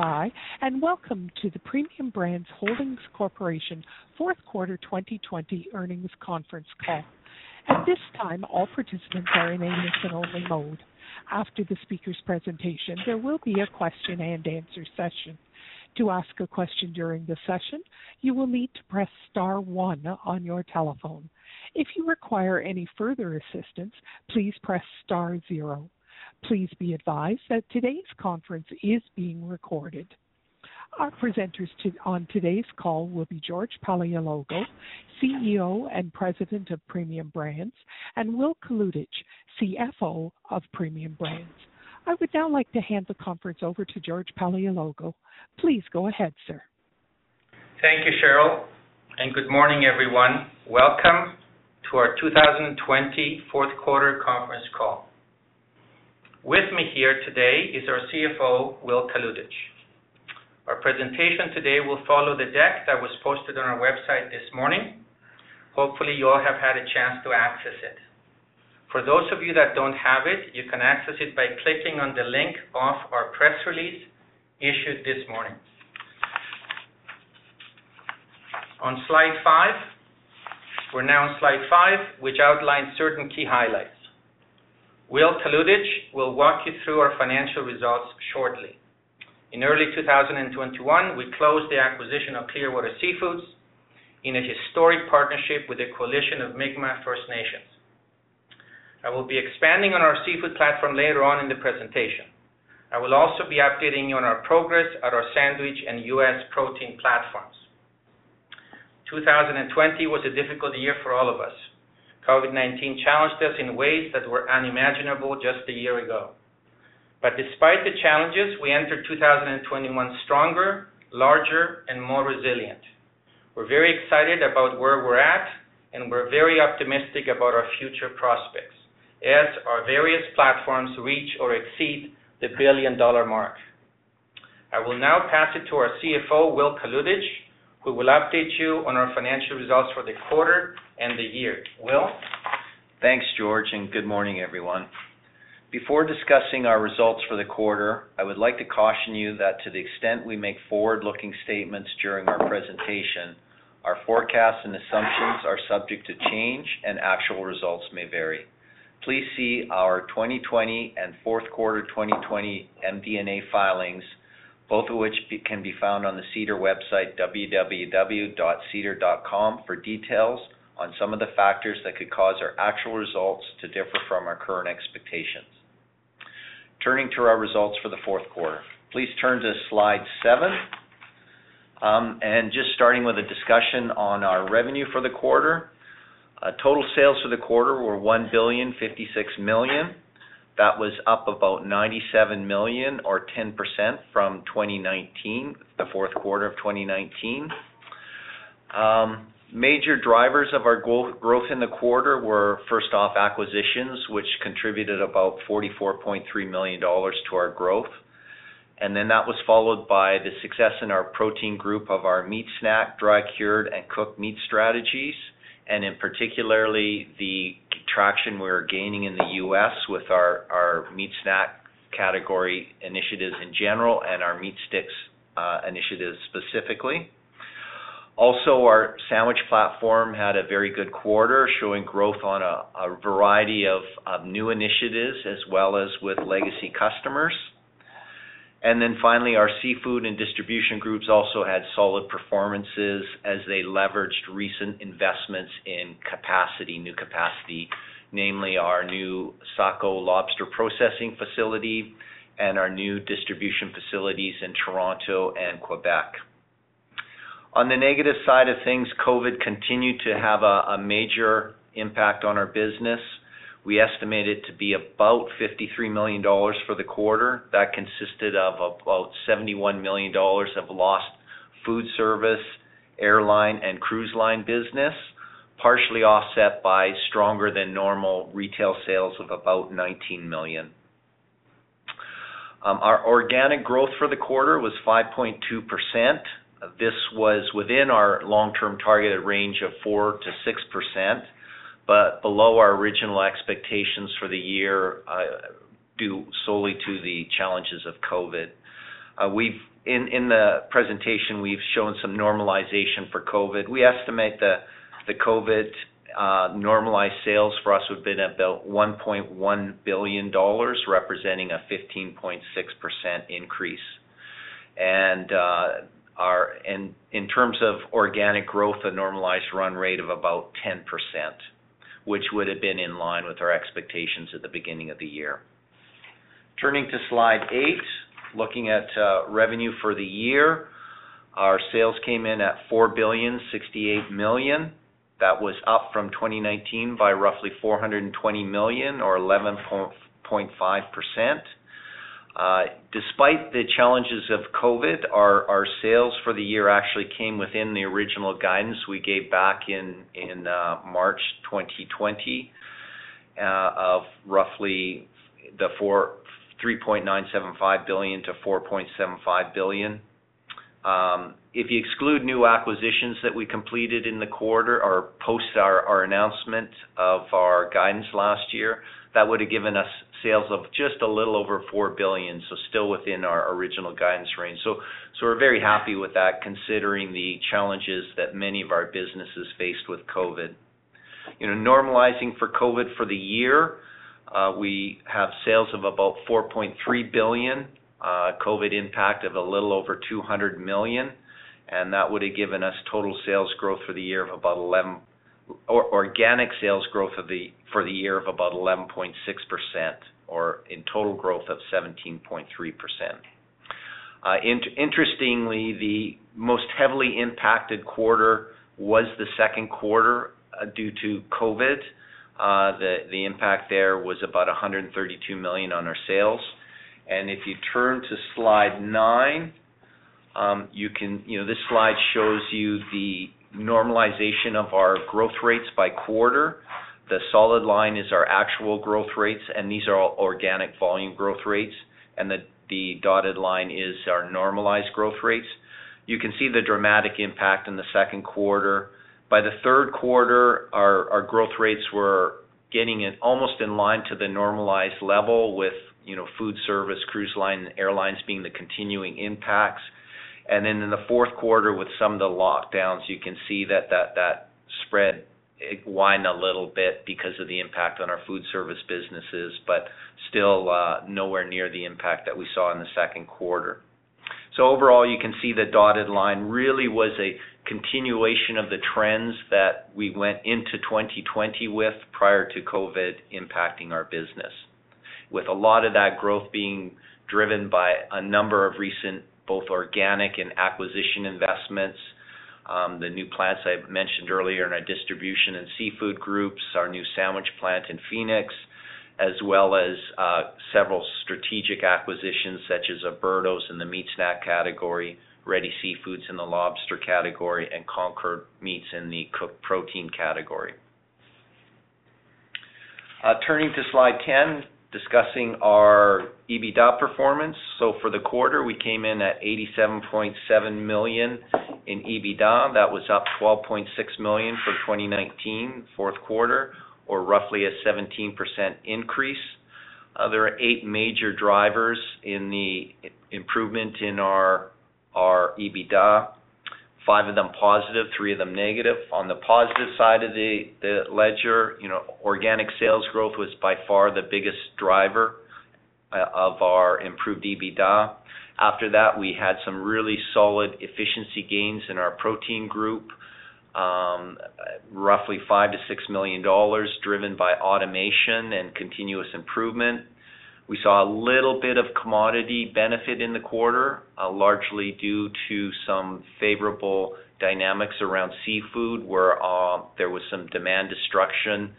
By, and welcome to the Premium Brands Holdings Corporation fourth quarter 2020 earnings conference call. At this time, all participants are in a listen-only mode. After the speaker's presentation, there will be a question and answer session. To ask a question during the session, you will need to press star one on your telephone. If you require any further assistance, please press star zero. Please be advised that today's conference is being recorded. Our presenters on today's call will be George Paleologou, CEO and President of Premium Brands, and Will Kalutycz, CFO of Premium Brands. I would now like to hand the conference over to George Paleologou. Please go ahead, sir. Thank you, Cheryl, and good morning, everyone. Welcome to our 2020 fourth quarter conference call. With me here today is our CFO, Will Kalutycz. Our presentation today will follow the deck that was posted on our website this morning. Hopefully, you all have had a chance to access it. For those of you that don't have it, you can access it by clicking on the link off our press release issued this morning. On slide five, we're now on slide five, which outlines certain key highlights. Will Kalutycz will walk you through our financial results shortly. In early 2021, we closed the acquisition of Clearwater Seafoods in a historic partnership with a coalition of Mi'kmaq First Nations. I will be expanding on our seafood platform later on in the presentation. I will also be updating you on our progress at our sandwich and U.S. protein platforms. 2020 was a difficult year for all of us. COVID-19 challenged us in ways that were unimaginable just a year ago. But despite the challenges, we entered 2021 stronger, larger, and more resilient. We're very excited about where we're at, and we're very optimistic about our future prospects as our various platforms reach or exceed the billion-dollar mark. I will now pass it to our CFO, Will Kalutycz, who will update you on our financial results for the quarter and the year. Will? Thanks, George, and good morning, everyone. Before discussing our results for the quarter, I would like to caution you that to the extent we make forward-looking statements during our presentation, our forecasts and assumptions are subject to change and actual results may vary. Please see our 2020 and fourth quarter 2020 MD&A filings, both of which can be found on the SEDAR website, www.sedar.com, for details on some of the factors that could cause our actual results to differ from our current expectations. Turning to our results for the fourth quarter. Please turn to slide seven. Um, and Just starting with a discussion on our revenue for the quarter. Uh, Total sales for the quarter were 1.056 billion. That was up about 97 million or 10% from 2019, the fourth quarter of 2019. Um, major drivers of our growth in the quarter were, first off, acquisitions, which contributed about 44.3 million dollars to our growth. And then that was followed by the success in our protein group of our meat snack, dry cured, and cooked meat strategies, and in particularly the traction we're gaining in the U.S. with our our meat snack category initiatives in general and our meat sticks uh, initiatives specifically. Also, our sandwich platform had a very good quarter, showing growth on a variety of new initiatives as well as with legacy customers. And then finally, our seafood and distribution groups also had solid performances as they leveraged recent investments in capacity, new capacity, namely our new Saco lobster processing facility and our new distribution facilities in Toronto and Quebec. On the negative side of things, COVID continued to have a major impact on our business, We estimate it to be about 53 million dollars for the quarter. That consisted of about 71 million dollars of lost food service, airline, and cruise line business, partially offset by stronger than normal retail sales of about $19 million. Um, our organic growth for the quarter was 5.2%. This was within our long-term targeted range of 4%-6%, but below our original expectations for the year, uh, due solely to the challenges of COVID. Uh, in the presentation, we've shown some normalization for COVID. We estimate the the COVID uh, normalized sales for us would have been about 1.1 billion dollars, representing a 15.6% increase. And in terms of organic growth, a normalized run rate of about 10%, which would have been in line with our expectations at the beginning of the year. Turning to slide eight, looking at uh, revenue for the year. Our sales came in at 4.068 billion. That was up from 2019 by roughly 420 million or 11.5%. Uh, despite the challenges of COVID, our sales for the year actually came within the original guidance we gave back in uh, March 2020 uh, of roughly 3.975 billion-4.75 billion. Um, if you exclude new acquisitions that we completed in the quarter or post our announcement of our guidance last year, that would have given us sales of just a little over 4 billion, so still within our original guidance range. So so we're very happy with that considering the challenges that many of our businesses faced with COVID. You know, normalizing for COVID for the year, uh, we have sales of about 4.3 billion, uh, COVID impact of a little over 200 million, and that would have given us total sales growth for the year of about 11%. Organic sales growth for the year of about 11.6% or in total growth of 17.3%. Interestingly, the most heavily impacted quarter was the second quarter uh, due to COVID. Uh, the impact there was about 132 million on our sales. And if you turn to slide nine, um, you can—you know, this slide shows you the normalization of our growth rates by quarter. The solid line is our actual growth rates, and these are all organic volume growth rates. And the dotted line is our normalized growth rates. You can see the dramatic impact in the second quarter. By the third quarter, our growth rates were getting in almost in line to the normalized level with, you know, food service, cruise line, airlines being the continuing impacts. And then in the fourth quarter, with some of the lockdowns, you can see that that that spread widened a little bit because of the impact on our food service businesses, but still uh, nowhere near the impact that we saw in the second quarter. So overall, you can see the dotted line really was a continuation of the trends that we went into 2020 with prior to COVID impacting our business. With a lot of that growth being driven by a number of recent, both organic and acquisition investments, um, the new plants I mentioned earlier in our distribution and seafood groups, our new sandwich plant in Phoenix, as well as uh, several strategic acquisitions such as Oberto's in the meat snack category, Ready Seafood in the lobster category, and Concord Meats in the cooked protein category. Uh, turning to slide 10, discussing our EBITDA performance. So for the quarter, we came in at 87.7 million in EBITDA. That was up 12.6 million for 2019 fourth quarter, or roughly a 17% increase. Uh, there are eight major drivers in the improvement in our our EBITDA. Five of them positive, three of them negative. On the positive side of the ledger, you know, organic sales growth was by far the biggest driver uh, of our improved EBITDA. After that, we had some really solid efficiency gains in our protein group, um, roughly 5 million-6 million dollars driven by automation and continuous improvement. We saw a little bit of commodity benefit in the quarter, largely due to some favorable dynamics around seafood, where there was some demand destruction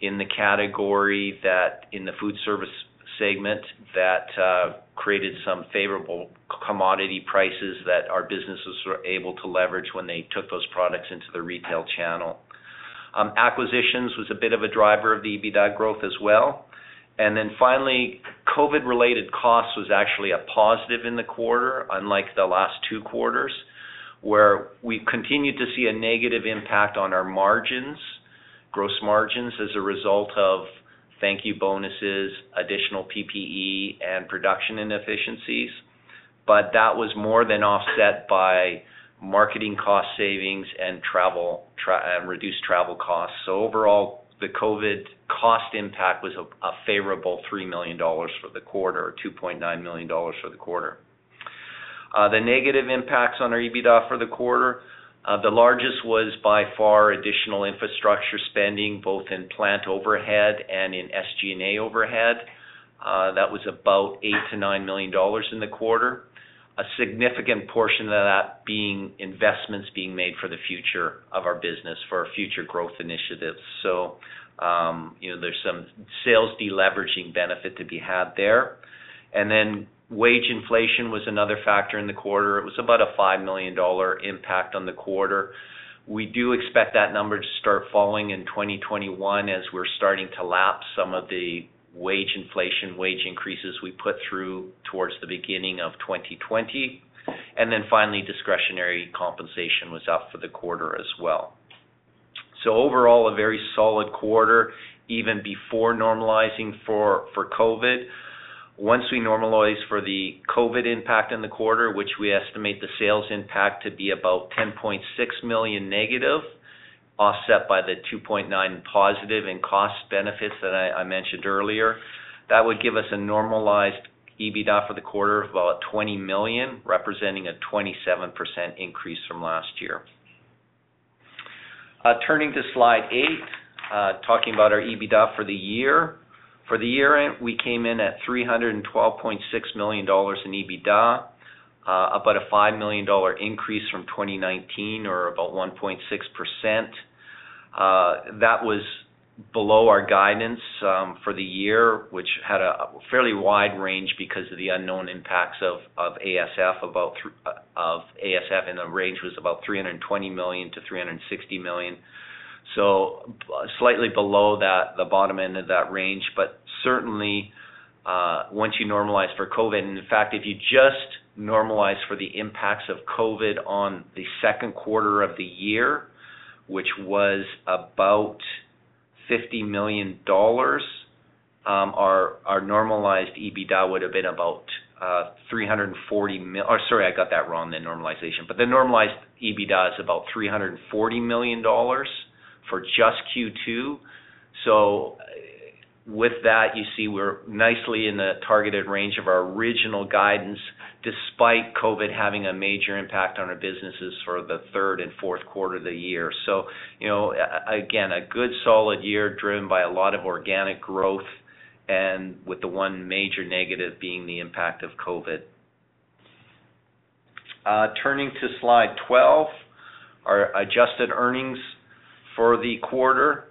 in the category that in the food service segment that uh, created some favorable commodity prices that our businesses were able to leverage when they took those products into the retail channel. Um, acquisitions was a bit of a driver of the EBITDA growth as well. And then finally, COVID-related costs was actually a positive in the quarter, unlike the last two quarters, where we continued to see a negative impact on our margins, gross margins, as a result of thank you bonuses, additional PPE, and production inefficiencies. But that was more than offset by marketing cost savings and reduced travel costs. So overall, the COVID cost impact was a favorable 3 million dollars for the quarter, or 2.9 million dollars for the quarter. Uh, the negative impacts on our EBITDA for the quarter, uh, the largest was by far additional infrastructure spending, both in plant overhead and in SG&A overhead. Uh, that was about 8 million-9 million dollars in the quarter a significant portion of that being investments being made for the future of our business, for our future growth initiatives. So, um, you know, there's some sales deleveraging benefit to be had there. And then wage inflation was another factor in the quarter. It was about a $5 million impact on the quarter. We do expect that number to start falling in 2021 as we're starting to lap some of the wage inflation, wage increases we put through towards the beginning of 2020. And then finally, discretionary compensation was up for the quarter as well. So overall, a very solid quarter, even before normalizing for, for COVID. Once we normalize for the COVID impact in the quarter, which we estimate the sales impact to be about 10.6 million negative, offset by the 2.9 positive in cost benefits that I mentioned earlier. That would give us a normalized EBITDA for the quarter of about 20 million, representing a 27% increase from last year. Uh, turning to slide eight, uh, talking about our EBITDA for the year. For the year, we came in at 312.6 million dollars in EBITDA, uh, about a 5 million dollar increase from 2019, or about 1.6%. Uh, that was below our guidance um, for the year, which had a fairly wide range because of the unknown impacts of ASF. About uh, of ASF, and the range was about 320 million to 360 million. So slightly below that, the bottom end of that range, but certainly uh, once you normalize for COVID, and in fact, if you just normalize for the impacts of COVID on the second quarter of the year, which was about $50 million, um, our our normalized EBITDA would have been about uh, 340 mil. Or sorry, I got that wrong. The normalization, but the normalized EBITDA is about 340 million dollars for just Q2. With that, you see we're nicely in the targeted range of our original guidance despite COVID having a major impact on our businesses for the third and fourth quarter of the year. So, you know, again, a good solid year driven by a lot of organic growth and with the one major negative being the impact of COVID. Uh, turning to slide 12, our adjusted earnings for the quarter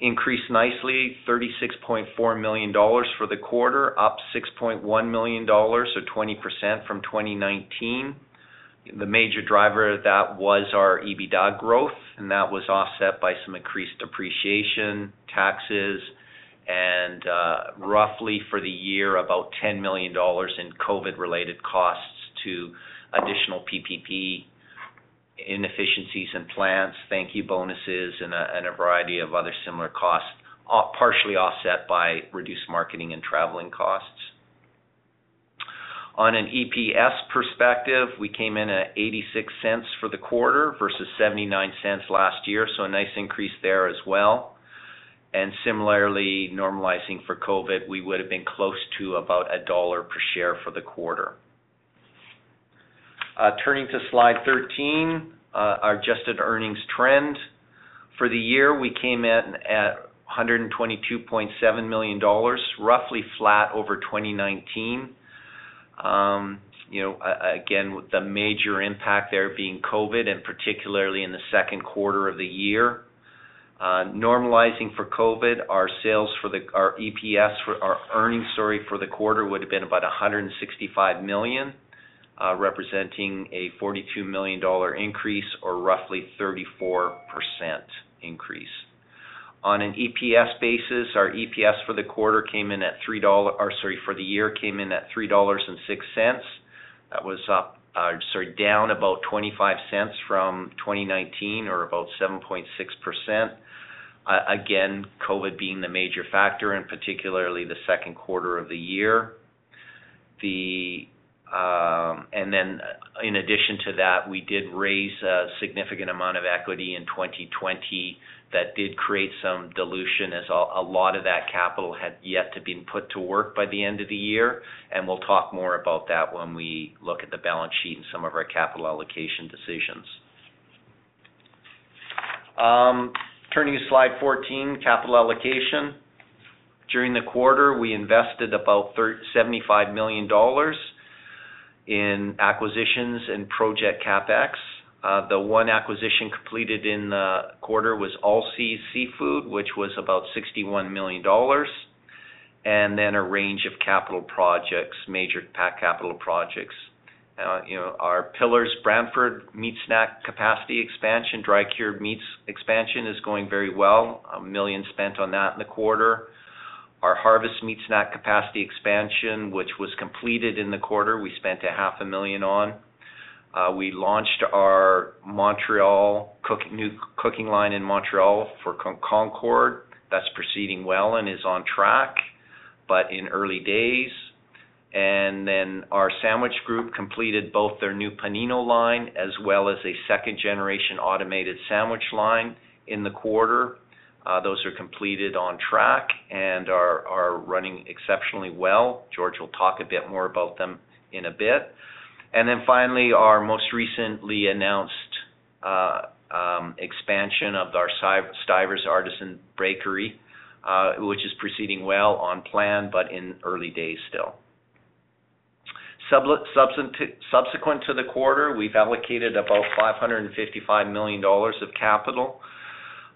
increased nicely, $36.4 million for the quarter, up $6.1 million or 20% from 2019. The major driver of that was our EBITDA growth, and that was offset by some increased depreciation, taxes, and uh, roughly for the year, about $10 million in COVID-related costs to additional PPE inefficiencies in plants, thank you bonuses, and a, and a variety of other similar costs, all partially offset by reduced marketing and traveling costs. On an EPS perspective, we came in at 86 cents for the quarter versus 79 cents last year, so a nice increase there as well. And similarly, normalizing for COVID, we would have been close to about a dollar per share for the quarter. Uh, turning to slide 13, uh, our adjusted earnings trend. For the year, we came in at $122.7 million, roughly flat over 2019. Um, you know, again, with the major impact there being COVID, and particularly in the second quarter of the year. Normalizing for COVID, our sales for the our EPS, for our earnings, sorry, for the quarter would have been about 165 million, Uh, representing a 42 million dollar increase or roughly 34% increase. On an EPS basis, our EPS for the quarter came in at 3 dollar, or sorry, for the year, came in at 3.06 dollars. That was up, uh, sorry, down about 0.25 from 2019 or about 7.6%. Uh, again, COVID being the major factor, and particularly the second quarter of the year. Um, and then uh, in addition to that, we did raise a significant amount of equity in 2020 that did create some dilution, as a lot of that capital had yet to been put to work by the end of the year, and we'll talk more about that when we look at the balance sheet and some of our capital allocation decisions. Um, turning to slide 14, capital allocation. During the quarter, we invested about 75 million dollars in acquisitions and project CapEx. Uh, the one acquisition completed in the quarter was Allseas Seafood, which was about 61 million dollars, and then a range of capital projects, major capital projects. Uh, you know, our Piller's Brantford meat snack capacity expansion, dry cured meats expansion is going very well. 1 million spent on that in the quarter. Our Harvest meat snack capacity expansion, which was completed in the quarter, we spent 500,000 on. Uh, we launched our Montreal new cooking line in Montreal for Concord. That's proceeding well and is on track, but in early days. And then our sandwich group completed both their new Panino line, as well as a second-generation automated sandwich line in the quarter. Uh, those are completed on track and are running exceptionally well. George will talk a bit more about them in a bit. And then finally, our most recently announced uh, um, expansion of our Stuyver's Artisan Bakery, uh, which is proceeding well on plan, but in early days still. Subsequent to the quarter, we've allocated about 555 million dollars of capital,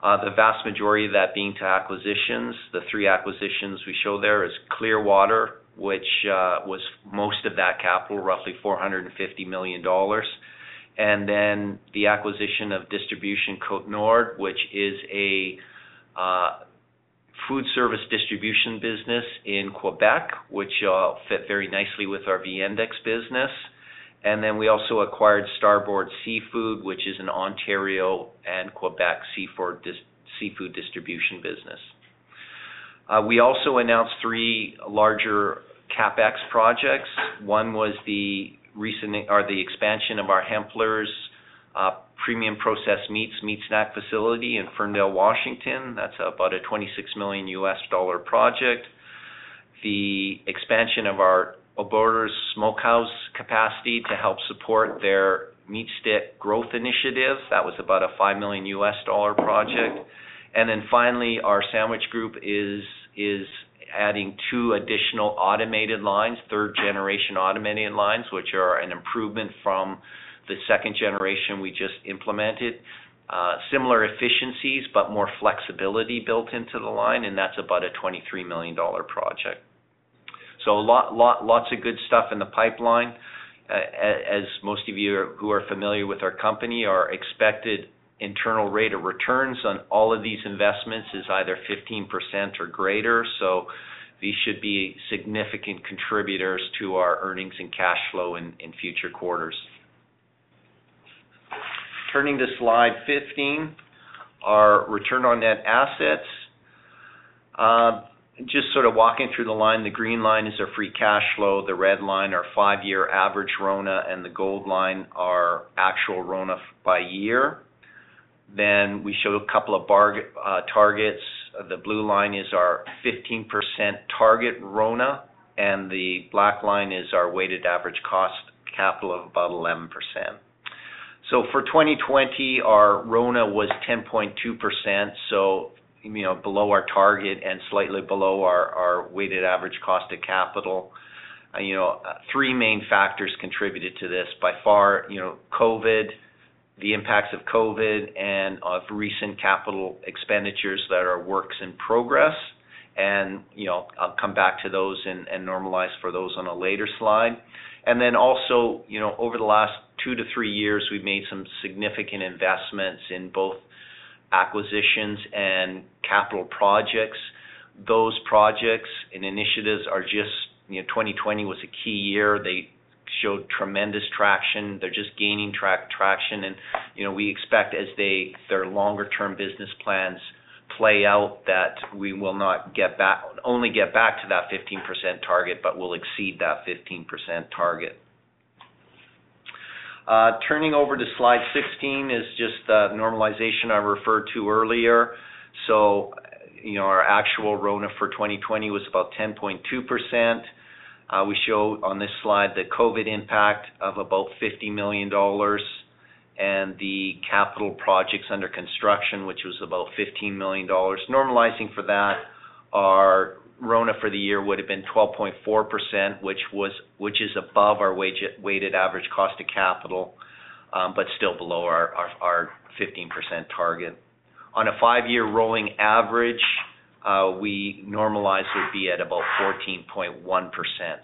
Uh, the vast majority of that being to acquisitions. The three acquisitions we show there is Clearwater, which uh, was most of that capital, roughly 450 million dollars. And then the acquisition of Distribution Côte-Nord, which is a uh, food service distribution business in Quebec, which fit very nicely with our Viandex business. And then we also acquired Starboard Seafood, which is an Ontario and Quebec seafood seafood distribution business. Uh, we also announced three larger CapEx projects. One was the recent or the expansion of our Hempler's uh, premium processed meats meat snack facility in Ferndale, Washington. That's about a $26 million U.S. dollar project. The expansion of our Alberta Smokehouse capacity to help support their meat stick growth initiative. that was about a $5 million US dollar project. And then finally, our sandwich group is adding two additional automated lines, third-generation automated lines, which are an improvement from the second generation we just implemented. Uh, similar efficiencies, but more flexibility built into the line, and that's about a $23 million project. So lots of good stuff in the pipeline. As most of you who are familiar with our company, our expected internal rate of returns on all of these investments is either 15% or greater, so these should be significant contributors to our earnings and cash flow in future quarters. Turning to slide 15, our return on net assets. Um, Just sort of walking through the line, the green line is our free cash flow, the red line, our five-year average RONA, and the gold line, our actual RONA by year. Then we show a couple of bar uh, targets. The blue line is our 15% target RONA, and the black line is our weighted average cost capital of about 11%. So for 2020, our RONA was 10.2%, so, you know, below our target and slightly below our weighted average cost of capital. Uh, you know, uh, three main factors contributed to this. By far, you know, COVID, the impacts of COVID and of recent capital expenditures that are works in progress. And, you know, I'll come back to those and, normalize for those on a later slide. And then also, you know, over the last two to three years, we've made some significant investments in both acquisitions and capital projects. Those projects and initiatives are just, you know, 2020 was a key year. They showed tremendous traction. They're just gaining traction, and, you know, we expect as they, their longer term business plans play out, that we will not get back, only get back to that 15% target, but will exceed that 15% target. Uh, turning over to slide 16 is just the normalization I referred to earlier. So, you know, our actual RONA for 2020 was about 10.2%. Uh, we show on this slide the COVID impact of about $50 million and the capital projects under construction, which was about $15 million. Normalizing for that, our RONA for the year would have been 12.4%, which was which is above our weighted average cost of capital, um, but still below our, our, our 15% target. On a five-year rolling average, uh, we normalized would be at about 14.1%,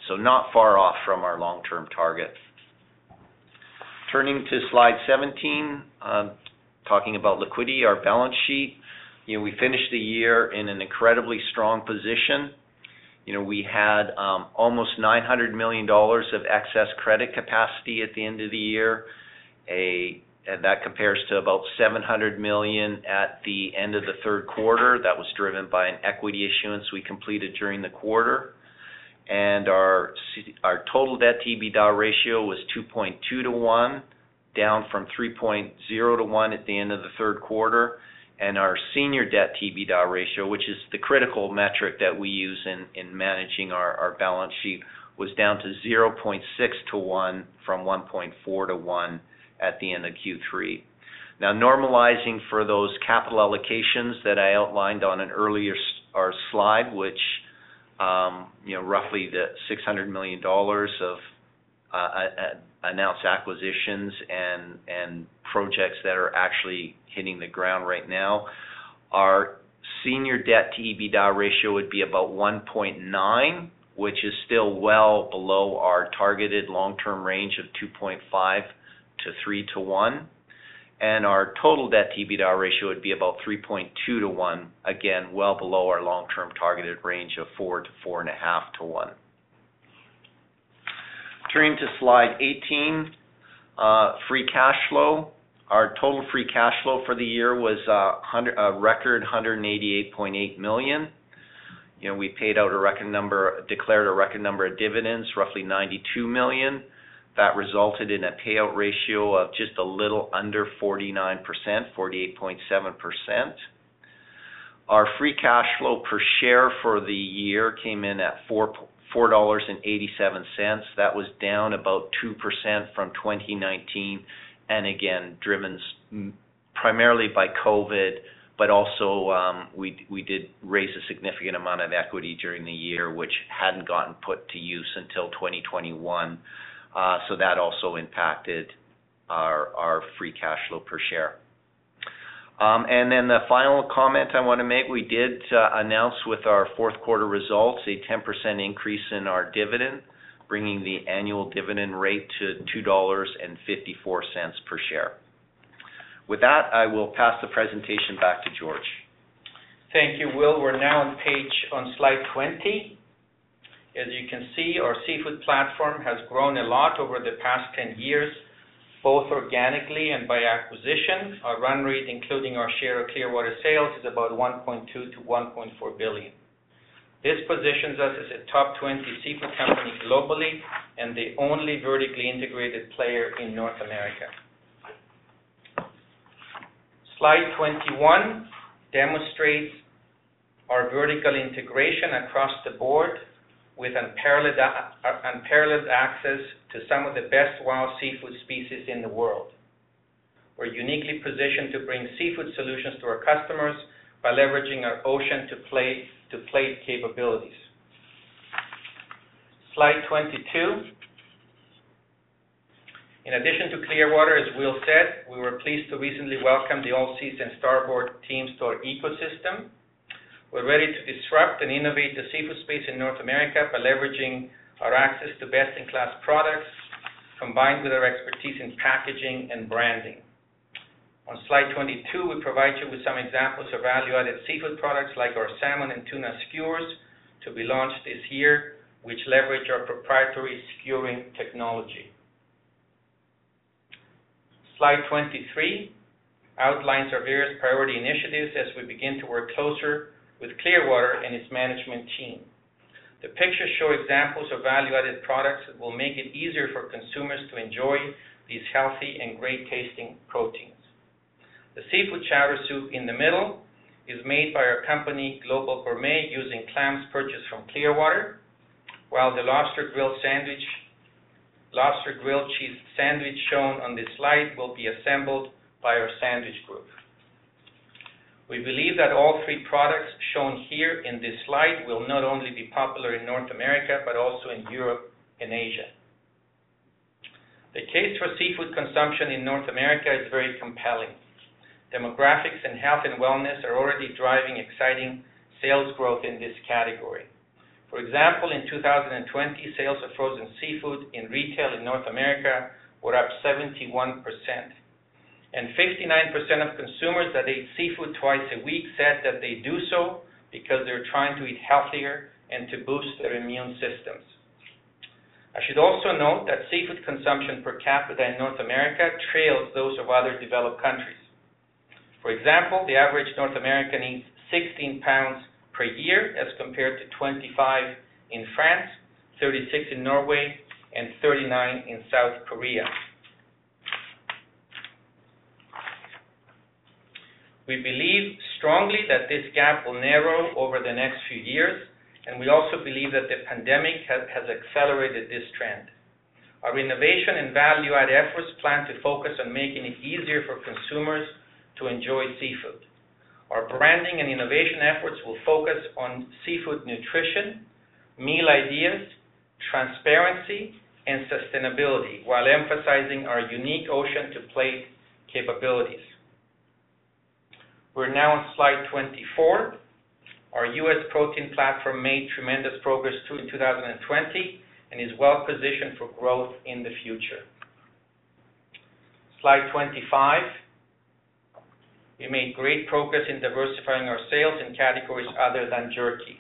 so not far off from our long-term target. Turning to slide 17, um, talking about liquidity, our balance sheet. You know, we finished the year in an incredibly strong position. You know, we had um, almost $900 million of excess credit capacity at the end of the year. A and that compares to about 700 million at the end of the third quarter. That was driven by an equity issuance we completed during the quarter. And our our total debt to EBITDA ratio was 2.2 to 1, down from 3.0 to 1 at the end of the third quarter. And our senior debt to EBITDA ratio, which is the critical metric that we use in, in managing our, balance sheet, was down to 0.6 to 1 from 1.4 to 1 at the end of Q3. Now, normalizing for those capital allocations that I outlined on an earlier slide, which, um, you know, roughly the $600 million of uh, announced acquisitions and and projects that are actually hitting the ground right now. Our senior debt to EBITDA ratio would be about 1.9, which is still well below our targeted long-term range of 2.5 to 3 to 1. And our total debt to EBITDA ratio would be about 3.2 to 1, again, well below our long-term targeted range of 4 to 4.5 to 1. Turning to slide 18, uh, free cash flow. Our total free cash flow for the year was uh, a record 188.8 million. You know, we paid out a record number, declared a record number of dividends, roughly 92 million. That resulted in a payout ratio of just a little under 49%, 48.7%. Our free cash flow per share for the year came in at $4.87. That was down about 2% from 2019, and again, driven primarily by COVID, but also um, we we did raise a significant amount of equity during the year, which hadn't gotten put to use until 2021. Uh, so that also impacted our our free cash flow per share. Um, and then the final comment I want to make, we did uh, announce with our fourth quarter results a 10% increase in our dividend, bringing the annual dividend rate to $2.54 per share. With that, I will pass the presentation back to George. Thank you, Will. We're now on page on slide 20. As you can see, our seafood platform has grown a lot over the past 10 years, both organically and by acquisition. Our run rate, including our share of Clearwater sales, is about 1.2 to 1.4 billion. This positions us as a top 20 seafood company globally and the only vertically integrated player in North America. Slide 21 demonstrates our vertical integration across the board with unparalleled, unparalleled access to some of the best wild seafood species in the world. We're uniquely positioned to bring seafood solutions to our customers by leveraging our ocean to plate, to plate capabilities. Slide 22. In addition to Clearwater, as Will said, we were pleased to recently welcome the Allseas and Starboard teams to our ecosystem. We're ready to disrupt and innovate the seafood space in North America by leveraging our access to best-in-class products, combined with our expertise in packaging and branding. On slide 22, we provide you with some examples of value-added seafood products like our salmon and tuna skewers to be launched this year, which leverage our proprietary skewering technology. Slide 23 outlines our various priority initiatives as we begin to work closer with Clearwater and its management team. The pictures show examples of value-added products that will make it easier for consumers to enjoy these healthy and great-tasting proteins. The seafood chowder soup in the middle is made by our company, Global Gourmet, using clams purchased from Clearwater, while the lobster grilled sandwich lobster grilled cheese sandwich shown on this slide will be assembled by our sandwich group. We believe that all three products shown here in this slide will not only be popular in North America, but also in Europe and Asia. The case for seafood consumption in North America is very compelling. Demographics and health and wellness are already driving exciting sales growth in this category. For example, in 2020, sales of frozen seafood in retail in North America were up 71%, and 59% of consumers that ate seafood twice a week said that they do so because they're trying to eat healthier and to boost their immune systems. I should also note that seafood consumption per capita in North America trails those of other developed countries. For example, the average North American eats 16 pounds per year as compared to 25 in France, 36 in Norway, and 39 in South Korea. We believe strongly that this gap will narrow over the next few years, and we also believe that the pandemic has, accelerated this trend. Our innovation and value-add efforts plan to focus on making it easier for consumers to enjoy seafood. Our branding and innovation efforts will focus on seafood nutrition, meal ideas, transparency, and sustainability, while emphasizing our unique ocean-to-plate capabilities. We're now on slide 24. Our U.S. protein platform made tremendous progress through in 2020 and is well positioned for growth in the future. Slide 25. We made great progress in diversifying our sales in categories other than jerky.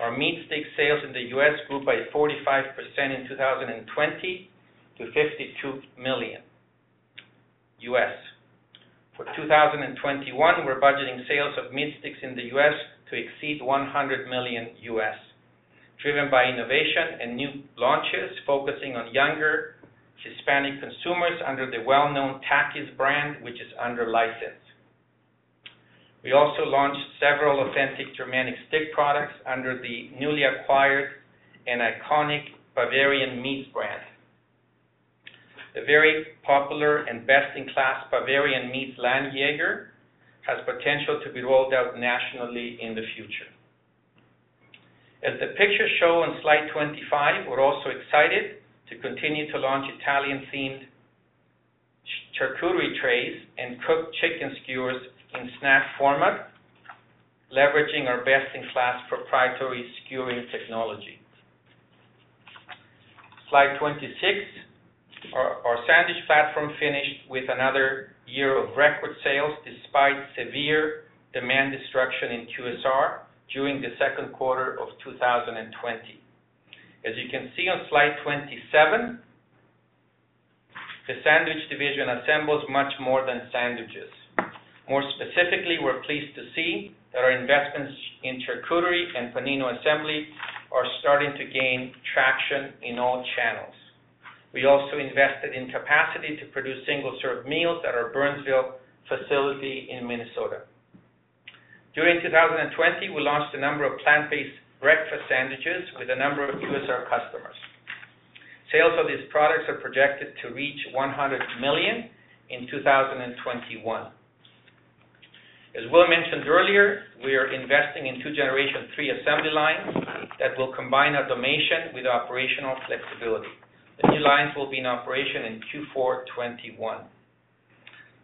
Our meat stick sales in the U.S. grew by 45% in 2020 to $52 million. For 2021, we're budgeting sales of meat sticks in the U.S. to exceed 100 million U.S., driven by innovation and new launches focusing on younger Hispanic consumers under the well-known Takis brand, which is under license. We also launched several authentic Germanic stick products under the newly acquired and iconic Bavarian Meats brand. The very popular and best-in-class Bavarian Meats Landjaeger has potential to be rolled out nationally in the future. As the pictures show on slide 25, we're also excited to continue to launch Italian-themed charcuterie trays and cooked chicken skewers in snack format, leveraging our best-in-class proprietary skewering technology. Slide 26. Our sandwich platform finished with another year of record sales despite severe demand destruction in QSR during the second quarter of 2020. As you can see on slide 27, the sandwich division assembles much more than sandwiches. More specifically, we're pleased to see that our investments in charcuterie and panino assembly are starting to gain traction in all channels. We also invested in capacity to produce single-serve meals at our Burnsville facility in Minnesota. During 2020, we launched a number of plant-based breakfast sandwiches with a number of QSR customers. Sales of these products are projected to reach 100 million in 2021. As Will mentioned earlier, we are investing in two Generation 3 assembly lines that will combine automation with operational flexibility. The new lines will be in operation in Q4 2021.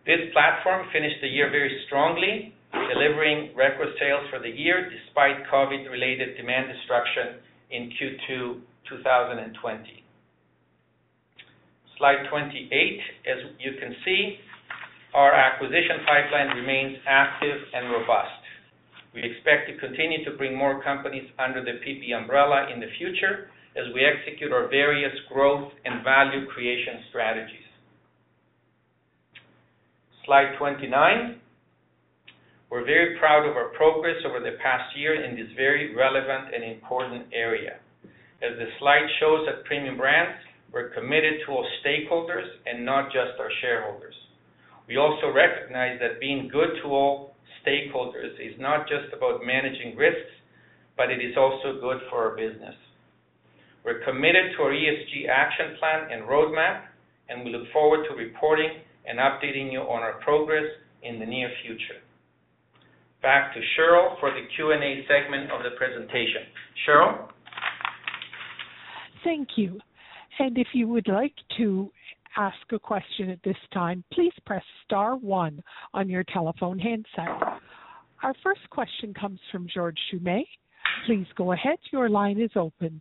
This platform finished the year very strongly, delivering record sales for the year despite COVID-related demand destruction in Q2 2020. Slide 28. As you can see, our acquisition pipeline remains active and robust. We expect to continue to bring more companies under the PB umbrella in the future as we execute our various growth and value creation strategies. Slide 29. We're very proud of our progress over the past year in this very relevant and important area. As the slide shows at Premium Brands, we're committed to all stakeholders and not just our shareholders. We also recognize that being good to all stakeholders is not just about managing risks, but it is also good for our business. We're committed to our ESG action plan and roadmap, and we look forward to reporting and updating you on our progress in the near future. Back to Cheryl for the Q&A segment of the presentation. Cheryl? Thank you. And if you would like to ask a question at this time, please press star one on your telephone handset. Our first question comes from George Doumet. Please go ahead. Your line is open.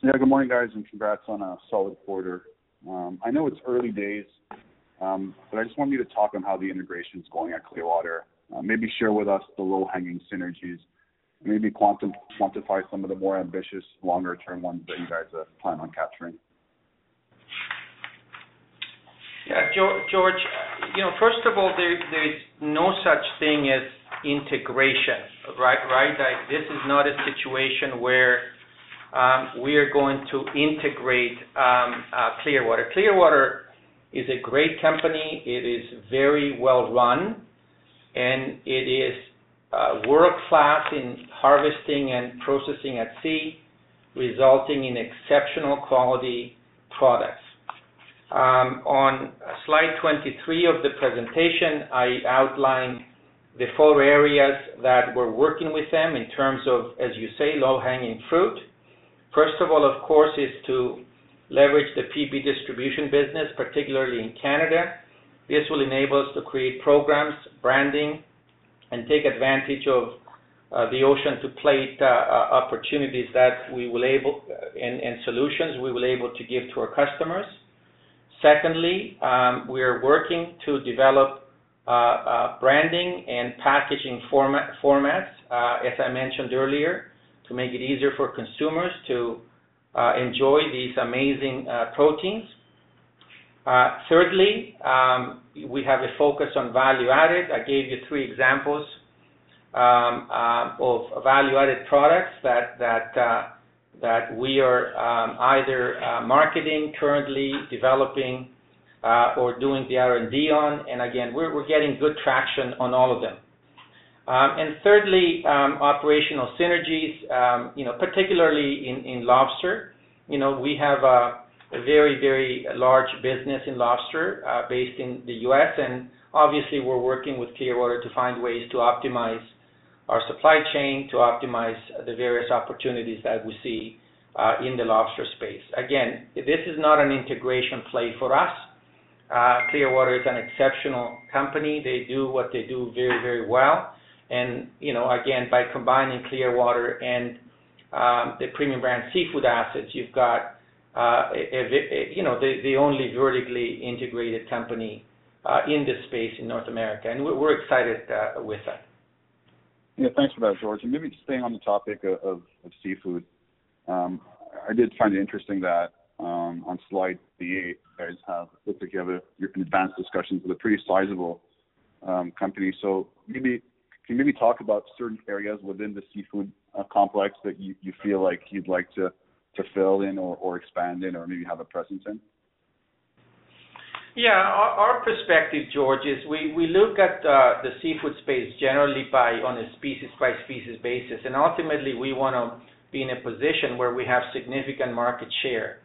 Yeah, good morning, guys, and congrats on a solid quarter. Um, I know it's early days, um, but I just want you to talk on how the integration is going at Clearwater. Uh, maybe share with us the low-hanging synergies maybe quantify some of the more ambitious longer-term ones that you guys uh, plan on capturing? Yeah, George, you know, first of all, there's no such thing as integration, right? Like, this is not a situation where we are going to integrate um, uh, Clearwater. Clearwater is a great company. It is very well run, and it is uh, world-class in harvesting and processing at sea, resulting in exceptional quality products. Um, on slide 23 of the presentation, I outline the four areas that we're working with them in terms of, as you say, low-hanging fruit. First of all, of course, is to leverage the PB distribution business, particularly in Canada. This will enable us to create programs, branding, and take advantage of uh, the ocean to plate uh, uh, opportunities that we will able and solutions we will able to give to our customers. Secondly, um, we are working to develop branding and packaging formats, as I mentioned earlier, to make it easier for consumers to enjoy these amazing proteins. Thirdly, um, we have a focus on value added. I gave you three examples um, uh, of value-added products that uh, that we are um, either uh, marketing currently, developing, or doing the R&D on. And again, we're we're getting good traction on all of them. And thirdly, operational synergies, you know, particularly in lobster. You know, we have a very, very large business in lobster, uh, based in the U.S., and obviously we're working with Clearwater to find ways to optimize our supply chain, to optimize the various opportunities that we see uh, in the lobster space. Again, this is not an integration play for us. Uh, Clearwater is an exceptional company. They do what they do very, very well. And, you know, again, by combining Clearwater and um, the Premium Brand seafood assets, you've got uh, a, you know, the the only vertically integrated company uh, in this space in North America, and we're excited uh, with that. Yeah, thanks for that, George. And maybe just staying on the topic of seafood, um, I did find it interesting that um, on slide eight, you guys have you have your advanced discussions with a pretty sizable um, company. So maybe can you maybe talk about certain areas within the seafood complex that you feel like you'd like to fill in or, expand in or maybe have a presence in? Yeah, our, perspective, George, is we, look at uh, the seafood space generally on a species by species basis, and ultimately we want to be in a position where we have significant market share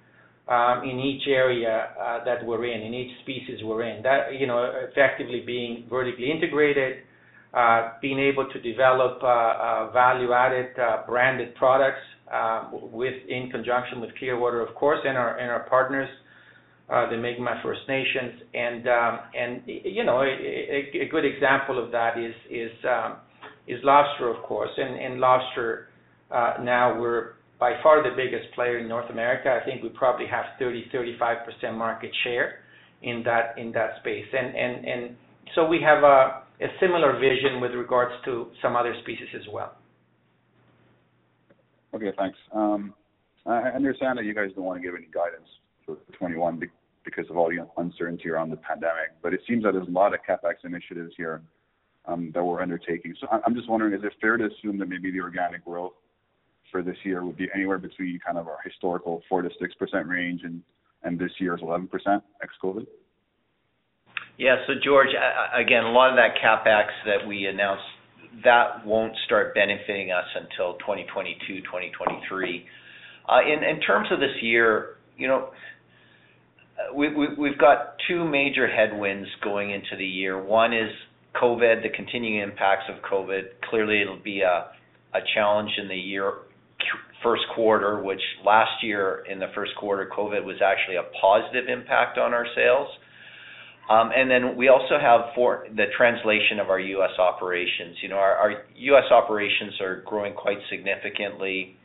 um, in each area uh, that we're in, in each species we're in. That you know, effectively being vertically integrated, uh, being able to develop uh, uh value-added uh, branded products uh, in conjunction with Clearwater, of course, and our and our partners uh, the Mi'kmaq First Nations. And um, and you know, a, good example of that is is um, lobster, of course. And, lobster uh, now we're by far the biggest player in North America. I think we probably have 30 35 percent market share in that in that space. And and and so we have a, similar vision with regards to some other species as well. Okay, thanks. Um, I understand that you guys don't want to give any guidance for 21 because of all the uncertainty around the pandemic. But it seems that there's a lot of CapEx initiatives here um, that we're undertaking. So I'm just wondering, is it fair to assume that maybe the organic growth for this year would be anywhere between kind of our historical 4 to 6 percent range and this year's 11 percent ex-COVID? Yeah. So George, again, a lot of that CapEx that we announced, that won't start benefiting us until 2022, 2023. Uh, in terms of this year, you know, we, we, we've got two major headwinds going into the year. One is COVID, the continuing impacts of COVID. Clearly, it'll be a challenge in the year first quarter, which last year in the first quarter, COVID was actually a positive impact on our sales. Um, and then we also have for the translation of our U.S. operations. You know, our, U.S. operations are growing quite significantly.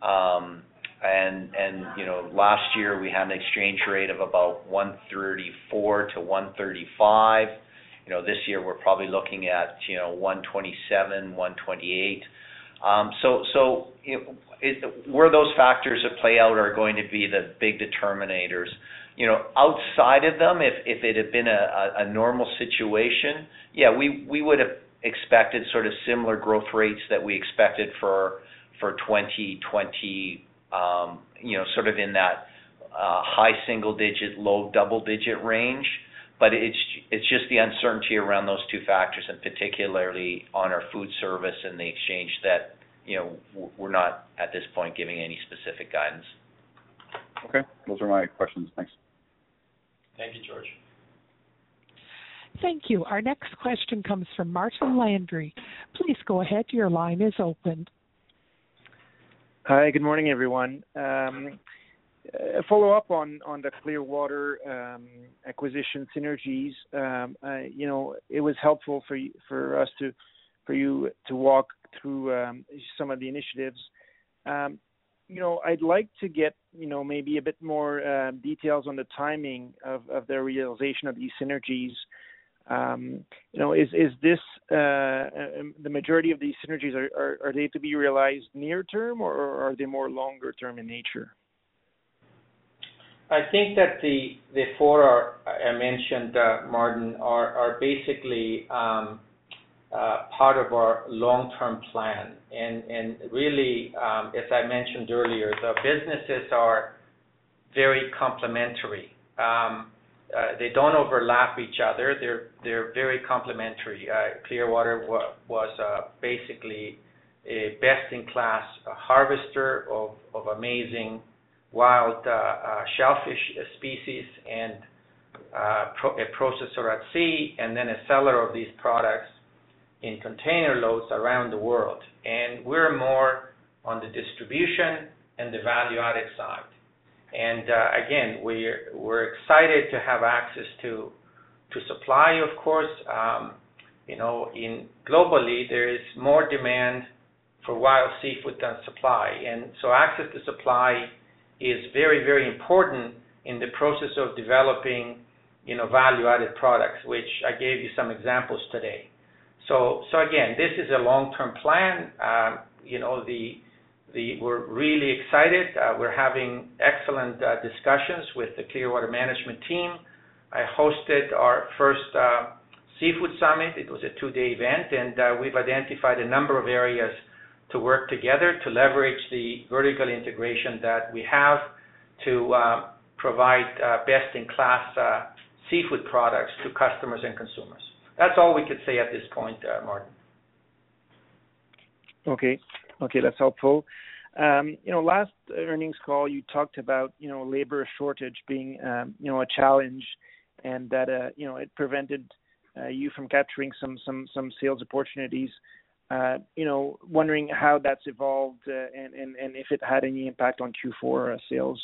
Um, and and you know last year we had an exchange rate of about 134 to 135 you know this year we're probably looking at you know 127 128 um, so where those factors that play out are going to be the big determinators you know outside of them if if it had been a, a, normal situation yeah we we would have expected sort of similar growth rates that we expected for for 2020 um, you know, sort of in that uh, high single digit, low double digit range. But it's it's just the uncertainty around those two factors, and particularly on our food service and the exchange that you know we're not at this point giving any specific guidance. Okay, those are my questions. Thanks. Thank you, George. Thank you. Our next question comes from Martin Landry. Please go ahead. Your line is open. Hi, good morning, everyone. Um, a follow-up on the Clearwater um, acquisition synergies. Um, you know, it was helpful for you to for you uh to walk through some of the initiatives. You know, I'd like to get, you know, maybe a bit more details on the timing of of the realization of these synergies. Um, you know, is is this uh, um, the majority of these synergies are, are, are they to be realized near term or are they more longer term in nature? I think that the the four are, I mentioned, uh, Martin, are are basically um, uh, part of our long-term plan. Really, um, as I mentioned earlier, the businesses are very complementary. Um, uh, they don't overlap each other. They're very complementary. Uh, Clearwater was uh, basically a best-in-class uh, harvester of amazing wild uh, uh, shellfish species and a processor at sea, and then a seller of these products in container loads around the world. And we're more on the distribution and the value-added side. And uh, again, we're excited to have access to to supply. Of course, um, you know, globally there is more demand for wild seafood than supply, and so access to supply is very very important in the process of developing, you know, value-added products, which I gave you some examples today. So so again, this is a long-term plan. Um, you know, the we're really excited. Uh, we're having excellent uh, discussions with the Clearwater management team. I hosted our first uh, seafood summit. It was a two-day event, and we've identified a number of areas to work together to leverage the vertical integration that we have to provide best-in-class seafood products to customers and consumers. That's all we could say at this point, uh, Martin. Okay. Okay, that's helpful. Um, you know, last earnings call, you talked about, you know, labor shortage being, um, you know, a challenge and that, uh, you know, it prevented uh, you from capturing some some some sales opportunities. You know, wondering how that's evolved, and and and if it had any impact on Q4 sales.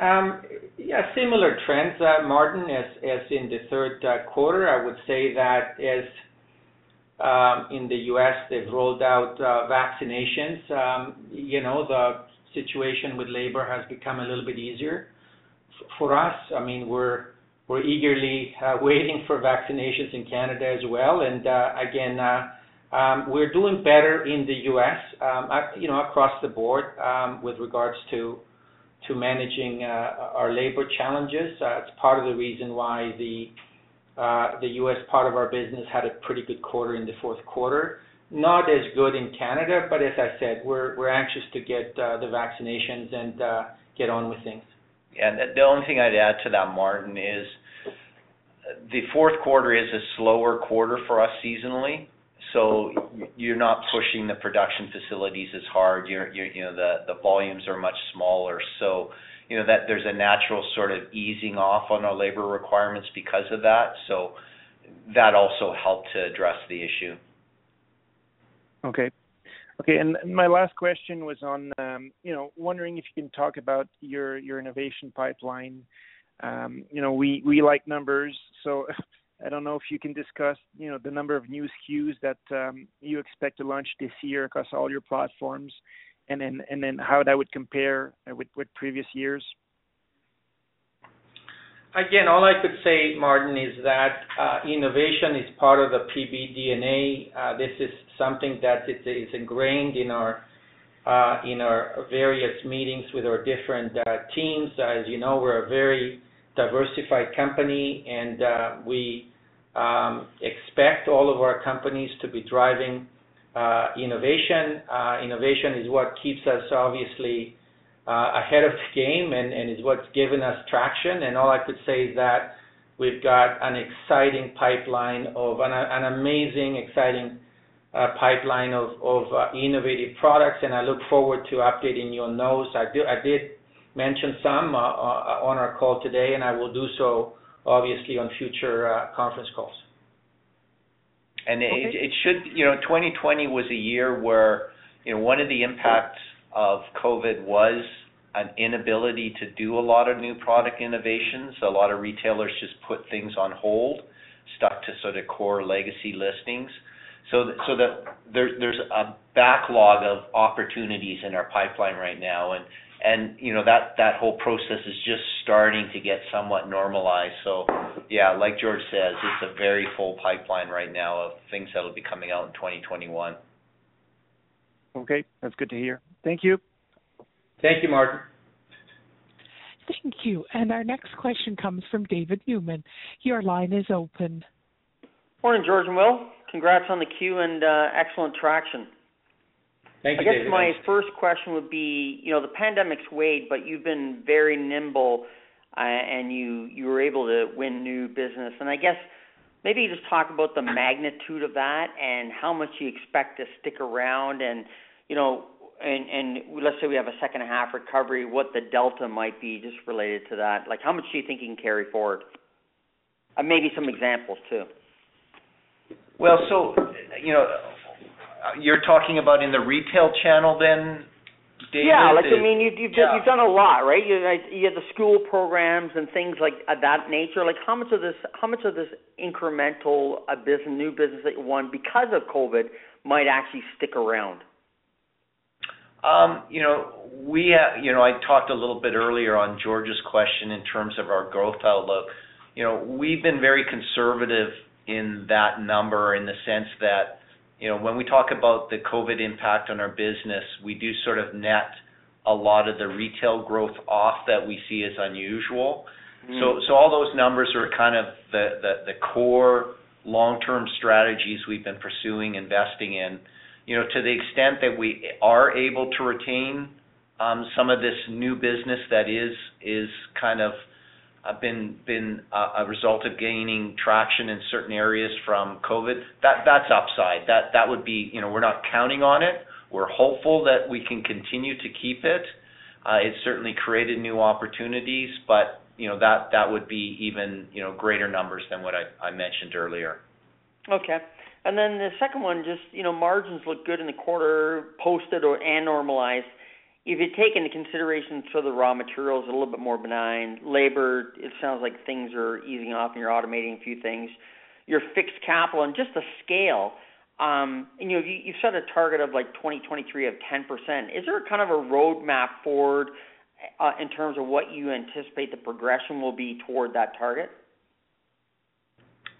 Um, yeah. Similar trends, uh, Martin, as in the third uh, quarter. I would say that as um, in the U.S., they've rolled out uh, vaccinations, um, you know, the situation with labor has become a little bit easier for us. I mean, we're eagerly waiting for vaccinations in Canada as well. And uh again, Um, we're doing better in the U.S., um, you know, across the board, um, with regards to to managing uh, our labor challenges. Uh, it's part of the reason why the uh the U.S. part of our business had a pretty good quarter in the fourth quarter. Not as good in Canada, but as I said, we're we're anxious to get uh, the vaccinations and get on with things. Yeah. The only thing I'd add to that, Martin, is the fourth quarter is a slower quarter for us seasonally, so you're not pushing the production facilities as hard. You know, the volumes are much smaller. So, you know, that there's a natural sort of easing off on our labor requirements because of that. So that also helped to address the issue. Okay. Okay, and my last question was on, um, you know, wondering if you can talk about your innovation pipeline. Um, you know, we like numbers, so I don't know if you can discuss, you know, the number of new SKUs that um, you expect to launch this year across all your platforms, and then how that would compare with previous years. Again, all I could say, Martin, is that uh, innovation is part of the PB DNA. Uh, this is something that is ingrained uh, in our various meetings with our different teams. As you know, we're a very diversified company, and we Um, expect all of our companies to be driving uh, innovation. Uh, innovation is what keeps us obviously uh, ahead of the game and is what's given us traction. And all I could say is that we've got an exciting pipeline of an amazing exciting pipeline of innovative products, and I look forward to updating you on those. I did mention some on our call today, and I will do so obviously on future uh, conference calls. And it it should. You know, 2020 was a year where, you know, one of the impacts of COVID was an inability to do a lot of new product innovations. A lot of retailers just put things on hold, stuck to sort of core legacy listings. So th so that there's there's a backlog of opportunities in our pipeline right now. And you know, that that whole process is just starting to get somewhat normalized. So yeah, like George says, it's a very full pipeline right now of things that'll be coming out in 2021. Okay. That's good to hear. Thank you. Thank you, Martin. Thank you. And our next question comes from David Newman. Your line is open. Morning, George and Will. Congrats on the Q and uh, excellent traction. Thank you, I guess my first question would be, you know, the pandemic's weighed, but you've been very nimble, uh, and you were able to win new business. And I guess maybe just talk about the magnitude of that and how much you expect to stick around and, you know, and let's say we have a second half recovery, what the delta might be just related to that. Like, how much do you think you can carry forward? Uh, maybe some examples too. Well, so, you know, Uh, you're talking about in the retail channel then, David? Yeah. Like, I mean, you've done a lot, right? You have the school programs and things like uh, that nature. Like, how much of this how much of this incremental uh, business, new business that you won because of COVID might actually stick around? Um, you know, we have. You know, I talked a little bit earlier on George's question in terms of our growth outlook. You know, we've been very conservative in that number in the sense that, you know, when we talk about the COVID impact on our business, we do sort of net a lot of the retail growth off that we see as unusual. Mm-hmm. All those numbers are kind of the core long-term strategies we've been pursuing, investing in. You know, to the extent that we are able to retain some of this new business that is is kind of Uh, been been uh, a result of gaining traction in certain areas from COVID, That that's upside. That that would be. You know, we're not counting on it. We're hopeful that we can continue to keep it. Uh, it certainly created new opportunities, but you know, that that would be even you know, greater numbers than what I mentioned earlier. Okay. And then the second one, just, you know, margins look good in the quarter, posted or normalized. If you take into consideration of the raw materials a little bit more benign, labor, it sounds like things are easing off and you're automating a few things. Your fixed capital and just the scale, Um, and you know, you've set a target of like 2023 of 10%. Is there kind of a roadmap forward, uh, in terms of what you anticipate the progression will be toward that target?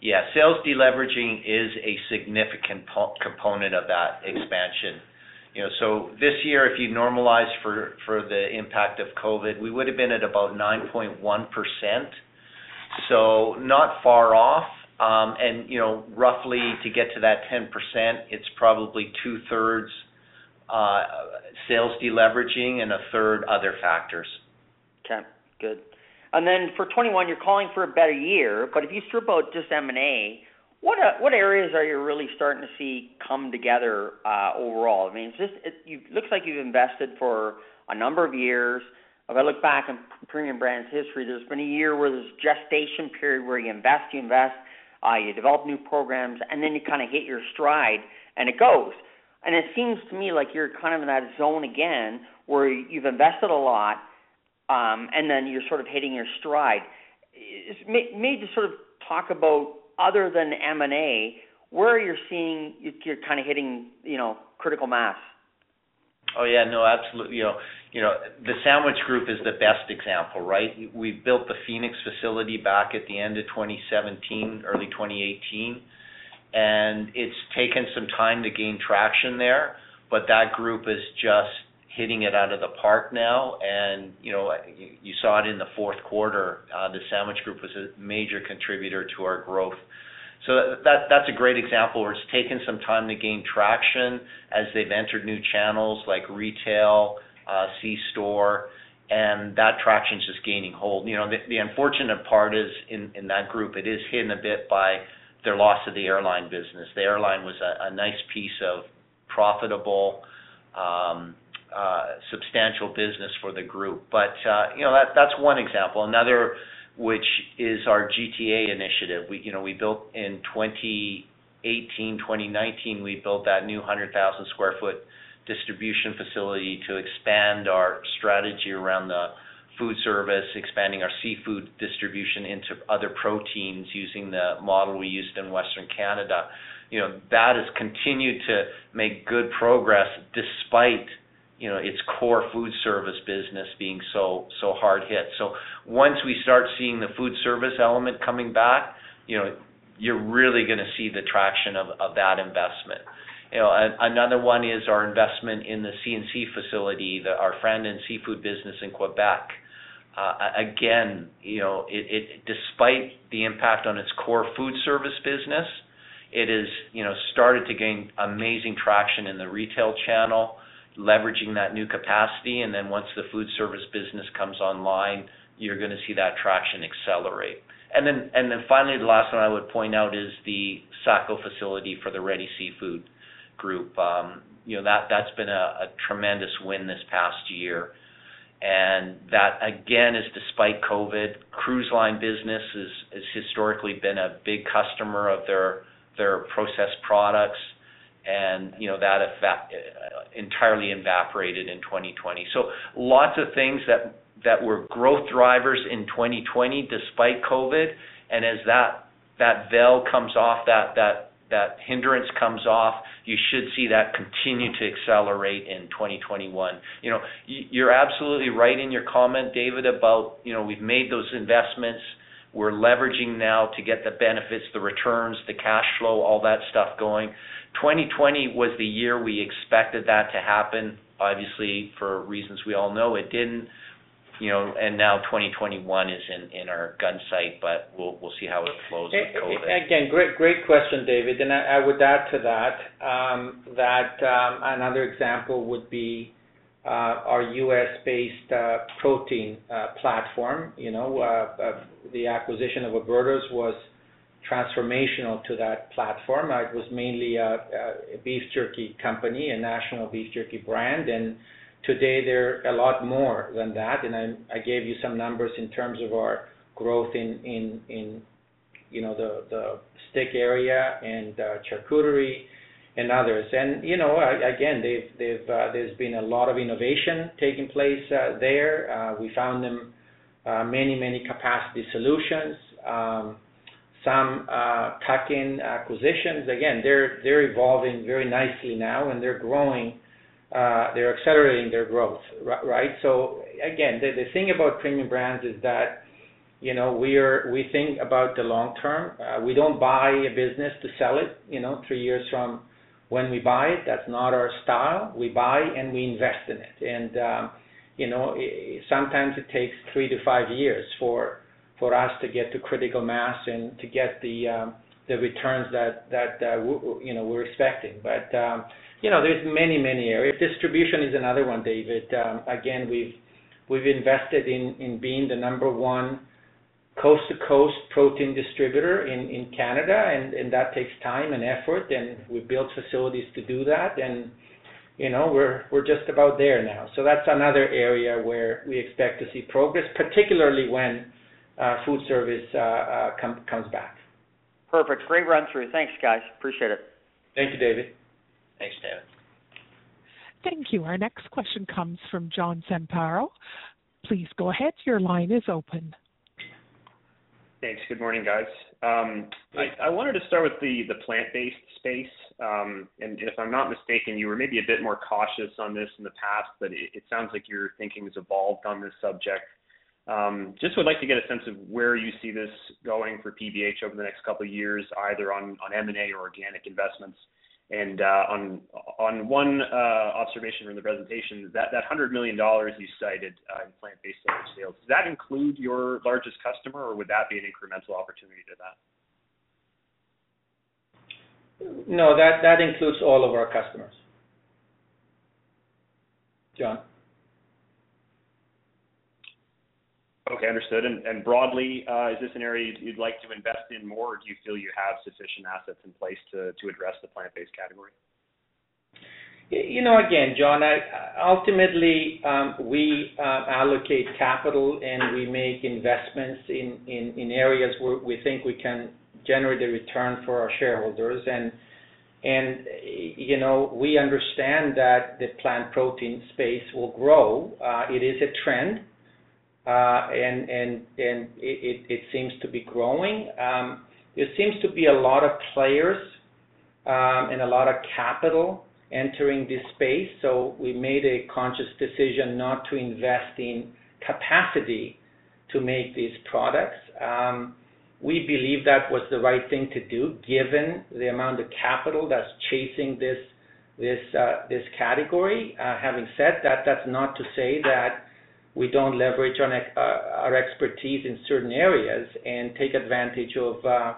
Yeah. Sales deleveraging is a significant component of that expansion. You know, so this year, if you normalize for for the impact of COVID, we would have been at about 9.1%, so not far off. Um, and, you know, roughly to get to that 10%, it's probably two-thirds uh, sales deleveraging and a third other factors. Okay, good. And then for 2021, you're calling for a better year, but if you strip out just M&A, what what areas are you really starting to see come together, uh, overall? I mean, it's just it you, looks like you've invested for a number of years. If I look back in Premium Brands history, there's been a year where there's gestation period where you invest, you invest, uh, you develop new programs, and then you kind of hit your stride and it goes. And it seems to me like you're kind of in that zone again, where you've invested a lot, um, and then you're sort of hitting your stride. Maybe just sort of talk about other than M&A, where you're seeing you're kind of hitting, you know, critical mass. Oh, yeah. No, absolutely. You know, you know, the sandwich group is the best example, right? We built the Phoenix facility back at the end of 2017, early 2018, and it's taken some time to gain traction there, but that group is just hitting it out of the park now. And you know, you saw it in the fourth quarter. Uh, the sandwich group was a major contributor to our growth. So that that's a great example where it's taken some time to gain traction as they've entered new channels like retail, uh, C-store, and that traction is just gaining hold. You know, the the unfortunate part is in that group, it is hit a bit by their loss of the airline business. The airline was a nice piece of profitable, um, Uh, substantial business for the group. But uh, you know, that's one example. Another, which is our GTA initiative. We, you know, we built in 2018, 2019, we built that new 100,000 sq ft distribution facility to expand our strategy around the food service, expanding our seafood distribution into other proteins using the model we used in Western Canada. You know, that has continued to make good progress despite, you know, its core food service business being so so hard hit. So once we start seeing the food service element coming back, you know, you're really gonna see the traction of of that investment. You know, another one is our investment in the C&C facility, our Frandon Seafood business in Quebec. Uh, Again, you know, it it despite the impact on its core food service business, it is, you know, started to gain amazing traction in the retail channel, leveraging that new capacity. And then once the food service business comes online, you're gonna see that traction accelerate. And then and then finally, the last one I would point out is the Saco facility for the Ready Seafood Group. Um, you know, that that's been a tremendous win this past year. And that, again, is despite COVID. Cruise line business has historically been a big customer of their their processed products. And you know, that effect uh, entirely evaporated in 2020. So Lots of things that that were growth drivers in 2020 despite COVID. And as that that veil comes off, that that that hindrance comes off, you should see that continue to accelerate in 2021. You know, you're absolutely right in your comment, David, about, you know, we've made those investments. We're leveraging now to get the benefits, the returns, the cash flow, all that stuff going. 2020 was the year we expected that to happen. Obviously, for reasons we all know, it didn't. you know, and now 2021 is in our gun sight, but we'll see how it flows with COVID. Again, great question, David. And I would add to that um, that um, another example would be Uh, our U.S.-based uh, protein uh, platform. You know, the acquisition of Oberto's was transformational to that platform. It was mainly a beef jerky company, a national beef jerky brand. And today they're a lot more than that. And I gave you some numbers in terms of our growth in in you know, the steak area and charcuterie and others. And you know, again, they've they've uh, there's been a lot of innovation taking place uh, there. Uh, we found them many many capacity solutions, um, some tuck-in acquisitions. Again, they're they're evolving very nicely now, and they're growing. They're accelerating their growth, right? So again, the the thing about Premium Brands is that, you know, we are we think about the long term. We don't buy a business to sell it, you know, three years from when we buy it. That's not our style. We buy and we invest in it. And um you know, sometimes it takes three to five years for for us to get to critical mass and to get the um the returns that that you know, we're expecting. But um you know, there's many many areas. Distribution is another one, David. Again, we've we've invested in in being the number one coast-to-coast protein distributor in Canada, and that takes time and effort, and we've built facilities to do that. And you know, we're just about there now. So that's another area where we expect to see progress, particularly when uh, food service uh, uh, comes back. Perfect. Great run through. Thanks, guys. Appreciate it. Thank you, David. Thanks, David. Thank you. Our next question comes from John Zamparo. Please go ahead. Your line is open. Thanks. Good morning, guys. I wanted to start with the the plant-based space. Um and if I'm not mistaken, you were maybe a bit more cautious on this in the past, but it sounds like your thinking has evolved on this subject. Just would like to get a sense of where you see this going for PBH over the next couple of years, either on on M&A or organic investments. And uh, on on one uh, observation from the presentation, that that 100 million dollars you cited uh, in plant-based sales, does that include your largest customer, or would that be an incremental opportunity to that? No, that includes all of our customers. John. Okay, understood. And broadly, uh, is this an area you'd like to invest in more, or do you feel you have sufficient assets in place to address the plant-based category? You know, again, John, ultimately, um, we uh, allocate capital, and we make investments in areas where we think we can generate a return for our shareholders. And and you know, we understand that the plant protein space will grow. Uh, it is a trend, Uh, and and it it seems to be growing. Um, there seems to be a lot of players, um, and a lot of capital entering this space. So we made a conscious decision not to invest in capacity to make these products. Um, we believe that was the right thing to do, given the amount of capital that's chasing this this uh this category. Uh, having said that, that's not to say that we don't leverage on uh, our expertise in certain areas and take advantage of uh,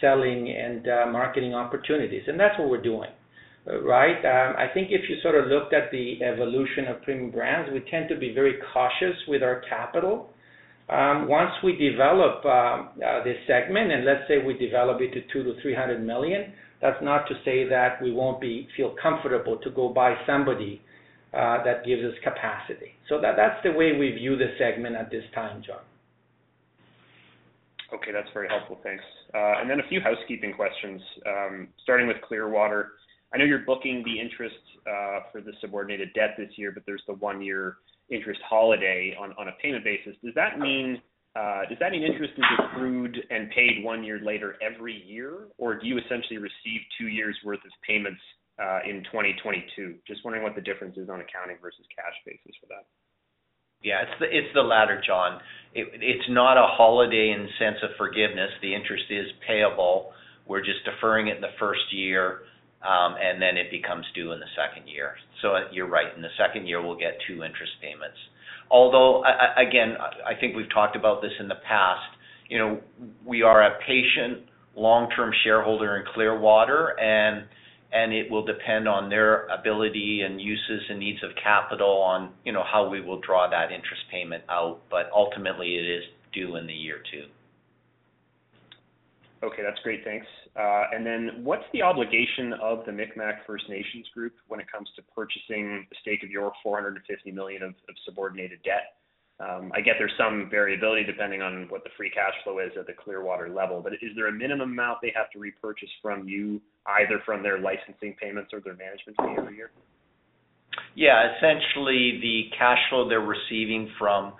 selling and uh, marketing opportunities. And that's what we're doing, right? Um, I think if you sort of looked at the evolution of Premium Brands, we tend to be very cautious with our capital. Um, once we develop this segment, and let's say we develop it to 200 million-300 million, that's not to say that we won't be feel comfortable to go buy somebody that gives us capacity. So that's the way we view the segment at this time, John. Okay, that's very helpful. Thanks. Uh and then a few housekeeping questions, starting with Clearwater. I know you're booking the interest for the subordinated debt this year, but there's the one-year interest holiday on a payment basis. Does that mean uh does that mean interest is accrued and paid one year later every year? Or do you essentially receive two years' worth of payments Uh, in 2022? Just wondering what the difference is on accounting versus cash basis for that. Yeah, it's the it's the latter, John. It's not a holiday in the sense of forgiveness. The interest is payable. We're just deferring it in the first year um, and then it becomes due in the second year. So uh, you're right. In the second year, we'll get two interest payments. Although, again, I think we've talked about this in the past, you know, we are a patient long-term shareholder in Clearwater, and it will depend on their ability and uses and needs of capital on, you know, how we will draw that interest payment out. But ultimately, it is due in the year two. Okay, that's great. Thanks. Uh, and then what's the obligation of the Mi'kmaq First Nations group when it comes to purchasing a stake of your 450 million of subordinated debt? Um, I get there's some variability depending on what the free cash flow is at the Clearwater level, but is there a minimum amount they have to repurchase from you, either from their licensing payments or their management fee every year? Yeah. Essentially, the cash flow they're receiving from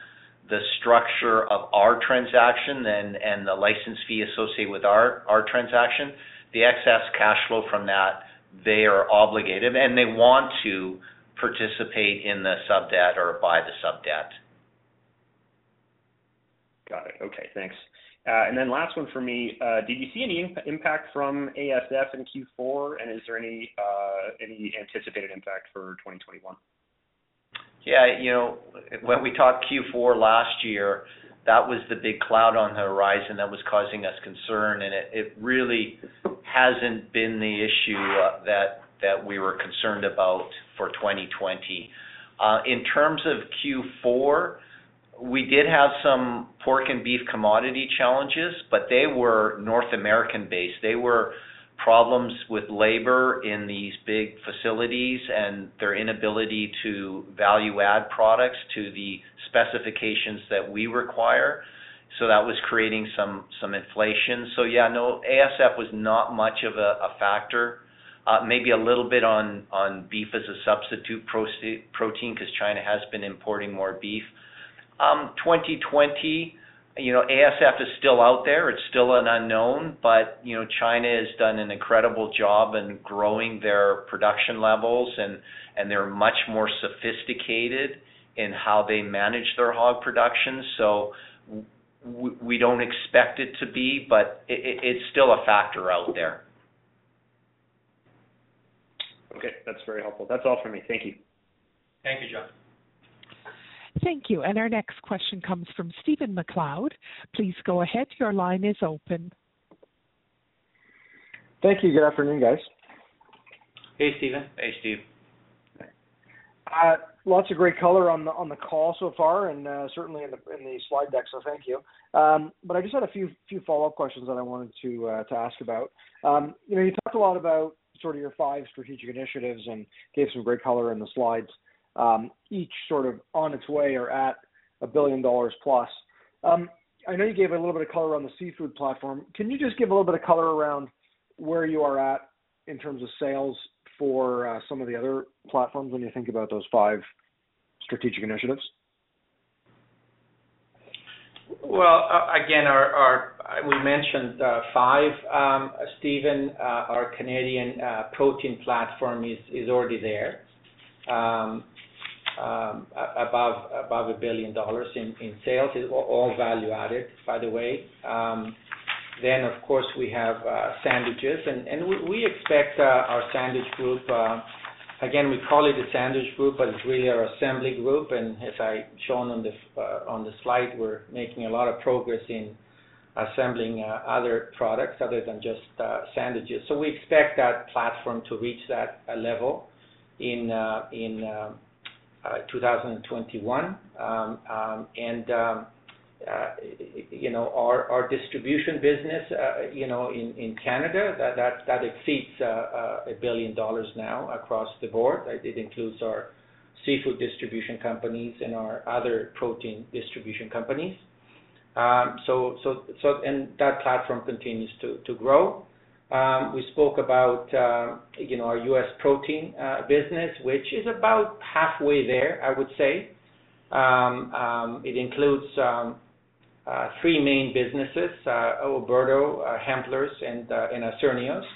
the structure of our transaction and the license fee associated with our our transaction, the excess cash flow from that, they are obligated, and they want to participate in the sub-debt or buy the sub-debt. Got it. Okay, thanks. Uh and then last one for me. Uh, did you see any impact from ASF in Q4? and Is there any uh, anticipated impact for 2021? Yeah. You know, when we talked Q4 last year, that was the big cloud on the horizon that was causing us concern, and it really hasn't been the issue uh, that we were concerned about for 2020. In terms of Q4, we did have some pork and beef commodity challenges, but they were North American-based. They were problems with labor in these big facilities and their inability to value add products to the specifications that we require. So that was creating some some inflation. So yeah, no, ASF was not much of a factor. Uh, maybe a little bit on on beef as a substitute protein because China has been importing more beef. Um, 2020, you know, ASF is still out there. It's still an unknown, but, you know, China has done an incredible job in growing their production levels, and they're much more sophisticated in how they manage their hog production. So we don't expect it to be, but it's still a factor out there. Okay. That's very helpful. That's all for me. Thank you. Thank you, John. Thank you. And our next question comes from Stephen MacLeod. Please go ahead. Your line is open. Thank you. Good afternoon, guys. Hey, Stephen. Hey, Steve. Uh, lots of great color on the call so far and uh, certainly in the slide deck, so thank you. Um but I just had a few follow-up questions that I wanted to uh, ask about. Um, you know, you talked a lot about sort of your five strategic initiatives and gave some great color in the slides, each sort of on its way or at a 1 billion dollars plus. Um, I know you gave a little bit of color on the seafood platform. Can you just give a little bit of color around where you are at in terms of sales for uh, some of the other platforms when you think about those five strategic initiatives? Well, again, our, our, we mentioned uh, five, um, Stephen. Our Canadian protein platform is, is already there, Um, um, above 1 billion dollars in sales. All value added, by the way. Um then of course, we have uh, sandwiches. And we expect uh, our sandwich group, uh, again, we call it a sandwich group, but it's really our assembly group. And as I shown on the on the slide, we're making a lot of progress in assembling other products other than just sandwiches. So we expect that platform to reach that level in uh, uh, 2021. Um, um, um, uh, you know, our distribution business, you know, in Canada, that that exceeds 1 billion dollars now across the board. It includes our seafood distribution companies and our other protein distribution companies. Um so so so and that platform continues to grow. Um, we spoke about, uh, you know, our U.S. protein uh, business, which is about halfway there, I would say. Um, um, it includes uh, three main businesses, Oberto, Hempler's, and Isernio's,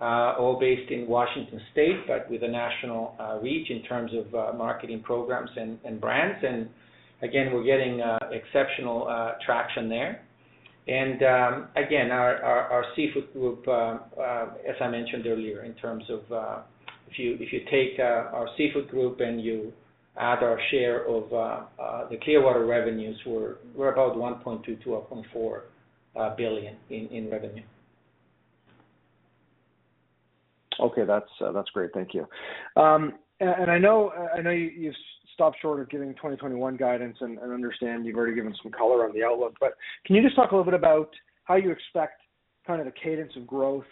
all based in Washington State, but with a national reach in terms of marketing programs and brands. And again, we're getting exceptional traction there. Um, again, our seafood group, uh, uh, as I mentioned earlier, in terms of uh, if you if you take our seafood group and you add our share of the Clearwater revenues, we're about 1.2 billion-1.4 billion in revenue. Okay. That's great. Thank you. Um uh I know you've stopped short of giving 2021 guidance and and understand you've already given some color on the outlook, but can you just talk a little bit about how you expect kind of the cadence of growth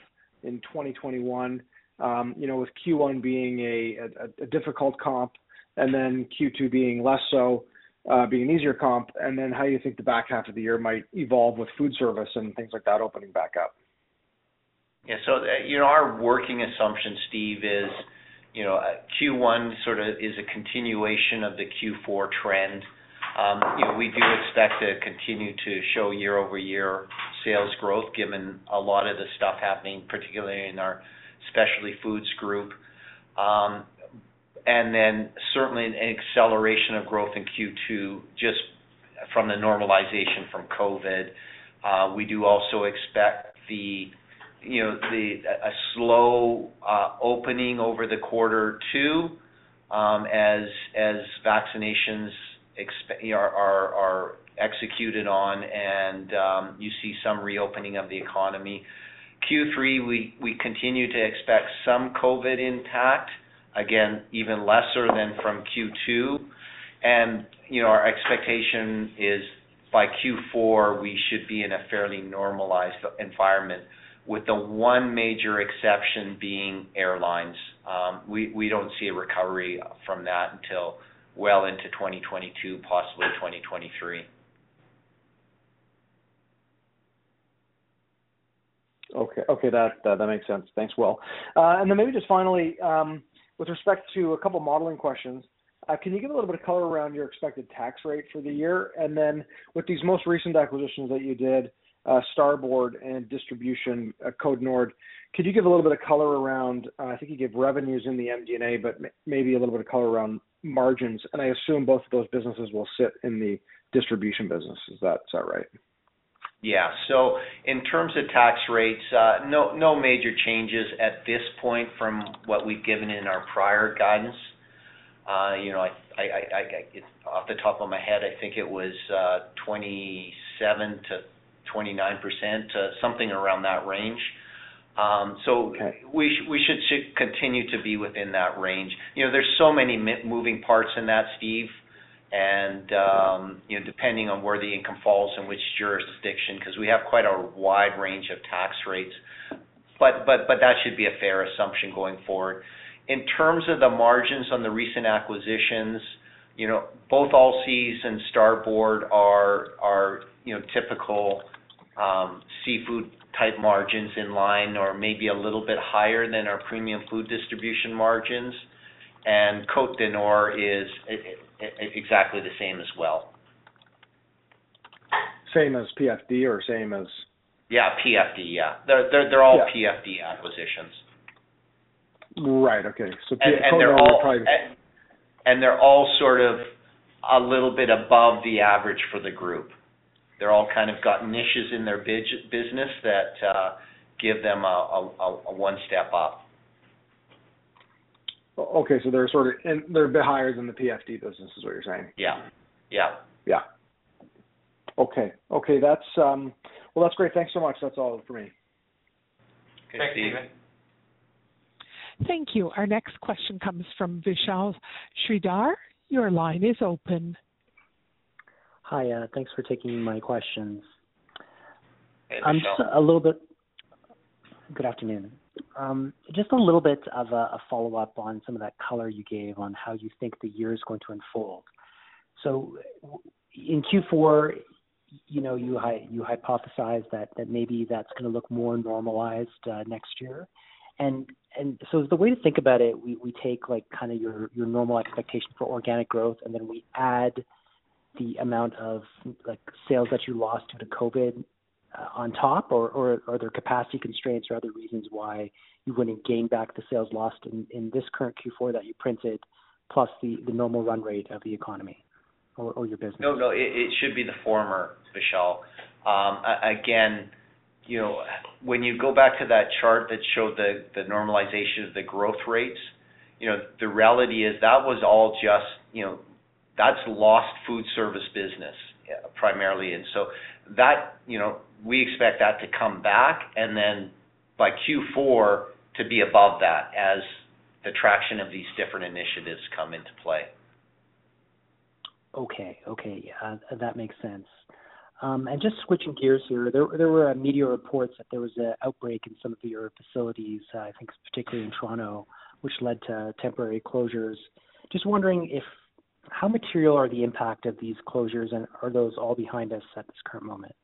in 2021, Um, you know, with Q1 being a a, a difficult comp and then Q2 being less so, uh, being an easier comp, and then how you think the back half of the year might evolve with food service and things like that opening back up? Yeah. So, you know, our working assumption, Steve, is, you know, Q1 sort of is a continuation of the Q4 trend. Um, you know, we do expect to continue to show year-over-year sales growth given a lot of the stuff happening, particularly in our specialty foods group. Um, and then certainly an acceleration of growth in Q2 just from the normalization from COVID. Uh, we do also expect a slow uh, opening over the quarter too, um, as as vaccinations are executed on and um, you see some reopening of the economy. Q3, we we continue to expect some COVID impact, again, even lesser than from Q2. You know, our expectation is by Q4, we should be in a fairly normalized environment, with the one major exception being airlines. Um we we don't see a recovery from that until well into 2022, possibly 2023. Okay. Okay, that that makes sense. Thanks, Will. Uh, and then maybe just finally, um, with respect to a couple modeling questions, uh, can you give a little bit of color around your expected tax rate for the year? And then with these most recent acquisitions that you did, Uh, starboard and Distribution, uh, Côte Nord, could you give a little bit of color around, uh, I think you gave revenues in the MD&A, but maybe a little bit of color around margins. And I assume both of those businesses will sit in the distribution business. Is that right? Yeah. So in terms of tax rates, uh no no major changes at this point from what we've given in our prior guidance. You know, off the top of my head, I think it was 27%-29%, uh, something around that range. Um, okay. We should continue to be within that range. You know, there's so many moving parts in that, Steve, and um, you know, depending on where the income falls in which jurisdiction, 'cause we have quite a wide range of tax rates. But that should be a fair assumption going forward. In terms of the margins on the recent acquisitions, you know, both Allseas and Starboard are typical um, seafood type margins in line or maybe a little bit higher than our Premium Food Distribution margins. And Côte Nord is exactly the same as well. Same as PFD or same as? Yeah, PFD. Yeah. They're all PFD acquisitions. Right. Okay. So PFD And they're all sort of a little bit above the average for the group. They're all kind of got niches in their business that uh, give them a one step up. Okay. So they're sort of in, they're a bit higher than the PFD business is what you're saying? Yeah. Yeah. Yeah. Okay. Okay, that's um, well, that's great. Thanks so much. That's all for me. Thanks, Steve. Thank you. Our next question comes from Vishal Shreedhar. Your line is open. Hi. Uh, thanks for taking my questions. Hey, bit. Good afternoon. Um, just a little bit of a follow-up on some of that color you gave on how you think the year is going to unfold. So in Q4, you know, you hypothesized that that maybe that's gonna look more normalized uh, next year. And and so the way to think about it, we we take like kind of your your normal expectation for organic growth, and then we add the amount of like sales that you lost due to COVID uh, on top, or or are there capacity constraints or other reasons why you wouldn't gain back the sales lost in in this current Q4 that you printed, plus the the normal run rate of the economy? or or your business? No, no, it should be the former, Vishal. Again, you know, when you go back to that chart that showed the, the normalization of the growth rates, you know, the reality is that was all just, you know, that's lost food service business primarily. And so that, you know, we expect that to come back and then by Q4 to be above that as the traction of these different initiatives come into play. Okay. Yeah, uh, that makes sense. Um, and just switching gears here, there were uh, media reports that there was an outbreak in some of your facilities, uh, I think particularly in Toronto, which led to temporary closures. Just wondering how material are the impact of these closures, and are those all behind us at this current moment?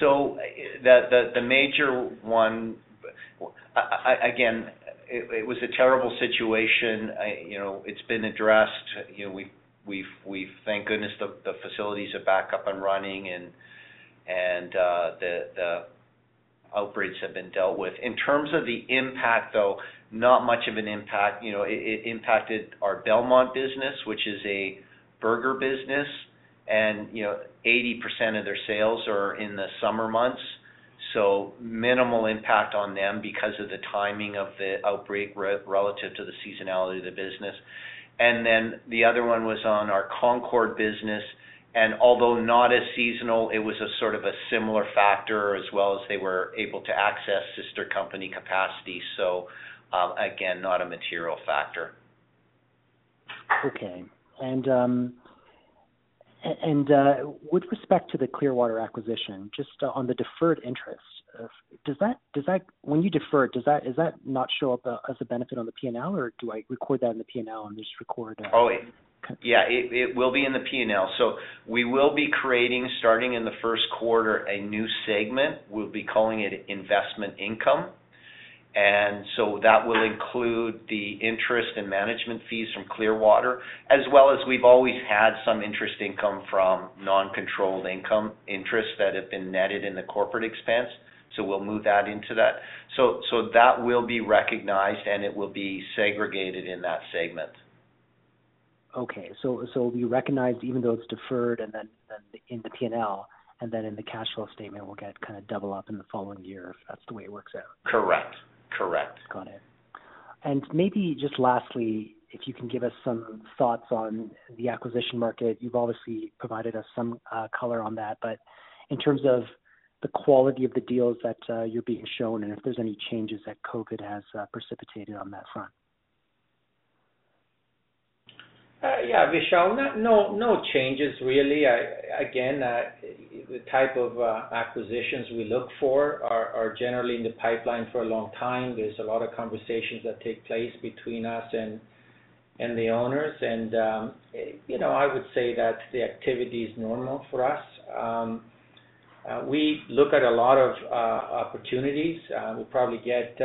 So the the major one, again, it was a terrible situation. You know, it's been addressed. You know, we've thank goodness the facilities are back up and running and uh, the outbreaks have been dealt with. In terms of the impact, though, not much of an impact. You know, it impacted our Belmont business, which is a burger business, and you know, 80% of their sales are in the summer months, so minimal impact on them because of the timing of the outbreak relative to the seasonality of the business. And then the other one was on our Concord business, and although not as seasonal, it was a sort of a similar factor as well as they were able to access sister company capacity. Again, not a material factor. Okay. And um, and uh, with respect to the Clearwater acquisition, just on the deferred interest, uh, does that does that when you defer it, does that is that not show up as a benefit on the P&L, or do I record that in the P&L and just record? Oh, yeah, it it will be in the P&L. So We will be creating, starting in the first quarter, a new segment. We'll be calling it investment income. And so that will include the interest and management fees from Clearwater, as well as we've always had some interest income from non-controlled income interests that have been netted in the corporate expense. So we'll move that into that. So, so that will be recognized, and it will be segregated in that segment. Okay. So, so it'll be recognized even though it's deferred and then then in the P&L, and then in the cash flow statement we'll get kind of double up in the following year if that's the way it works out. Correct. Correct. Got it. And maybe just lastly, if you can give us some thoughts on the acquisition market. You've obviously provided us some uh, color on that, but in terms of the quality of the deals that uh, you're being shown and if there's any changes that COVID has uh, precipitated on that front. Uh, yeah, Vishal, no changes really. Again, uh, the type of uh, acquisitions we look for are generally in the pipeline for a long time. There's a lot of conversations that take place between us and the owners. And, um, you know, I would say that the activity is normal for us. Um, we look at a lot of opportunities. We probably get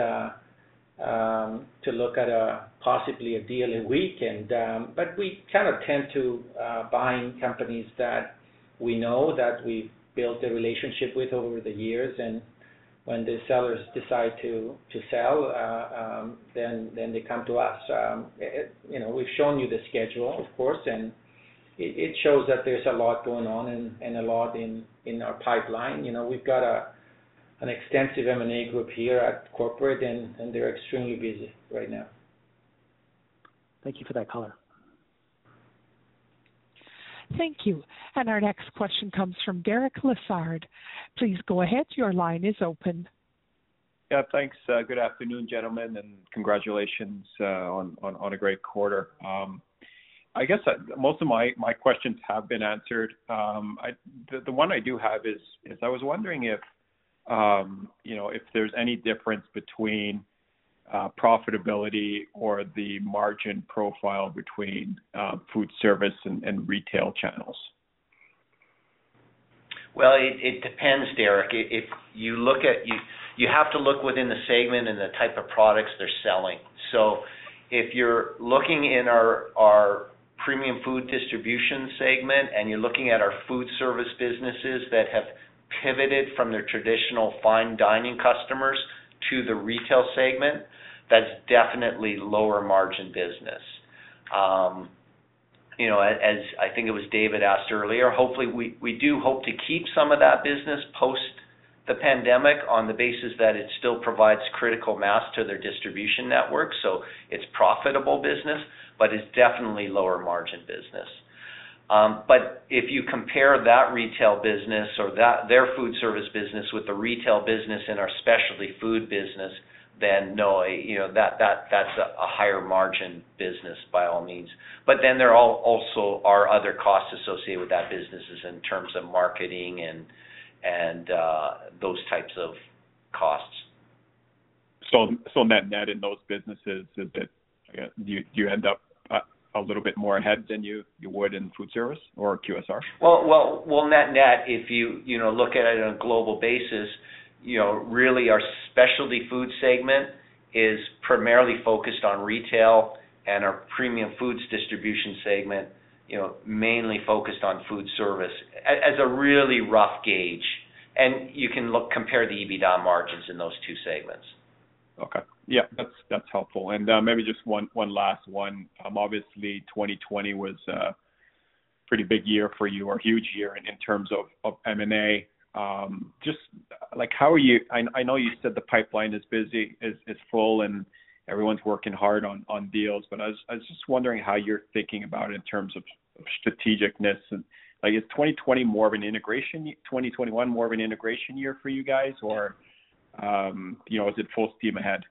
to look at a possibly a deal a week. Um but we kind of tend to uh buying companies that we know that we've built a relationship with over the years. And when the sellers decide to to sell, then then they come to us. You know, we've shown you the schedule, of course, and it shows that there's a lot going on and and a lot in in our pipeline. You know, we've got an extensive M&A group here at corporate, and they're extremely busy right now. Thank you for that color. Thank you. And our next question comes from Derek Lessard. Please go ahead. Your line is open. Yeah, thanks. Uh, good afternoon, gentlemen, and congratulations uh, on a great quarter. Um, I guess uh, most of my questions have been answered. Um, the one I do have is I was wondering if Um, you know if there's any difference between uh, profitability or the margin profile between uh, food service and retail channels. Well, it depends, Derek. If you look at, you you have to look within the segment and the type of products they're selling. So, if you're looking in our our Premium Food Distribution segment, and you're looking at our food service businesses that have pivoted from their traditional fine dining customers to the retail segment, that's definitely lower margin business. Um, you know, as I think it was David asked earlier, hopefully we do hope to keep some of that business post the pandemic on the basis that it still provides critical mass to their distribution network. So it's profitable business, but it's definitely lower margin business. If you compare that retail business or that their food service business with the retail business in our specialty food business, then no, you know, that that's a higher margin business by all means. But then there also are other costs associated with that businesses in terms of marketing and and uh those types of costs. Net-net in those businesses, do you end up a little bit more ahead than you would in food service or QSR? Well, well well net-net, if you you know, look at it on a global basis, you know, really our specialty food segment is primarily focused on retail and our premium foods distribution segment, you know, mainly focused on food service as a really rough gauge. And you can look compare the EBITDA margins in those two segments. Okay. Yeah, that's helpful. And uh maybe just one last one. Um, obviously 2020 was a pretty big year for you or huge year in terms of M&A. Um, just uh, like how are you? I know you said the pipeline is busy, is full, and everyone's working hard on deals, but I was just wondering how you're thinking about it in terms of strategic-ness. Like, is 2020 more of an integration, 2021 more of an integration year for you guys? Or, you know, is it full steam ahead?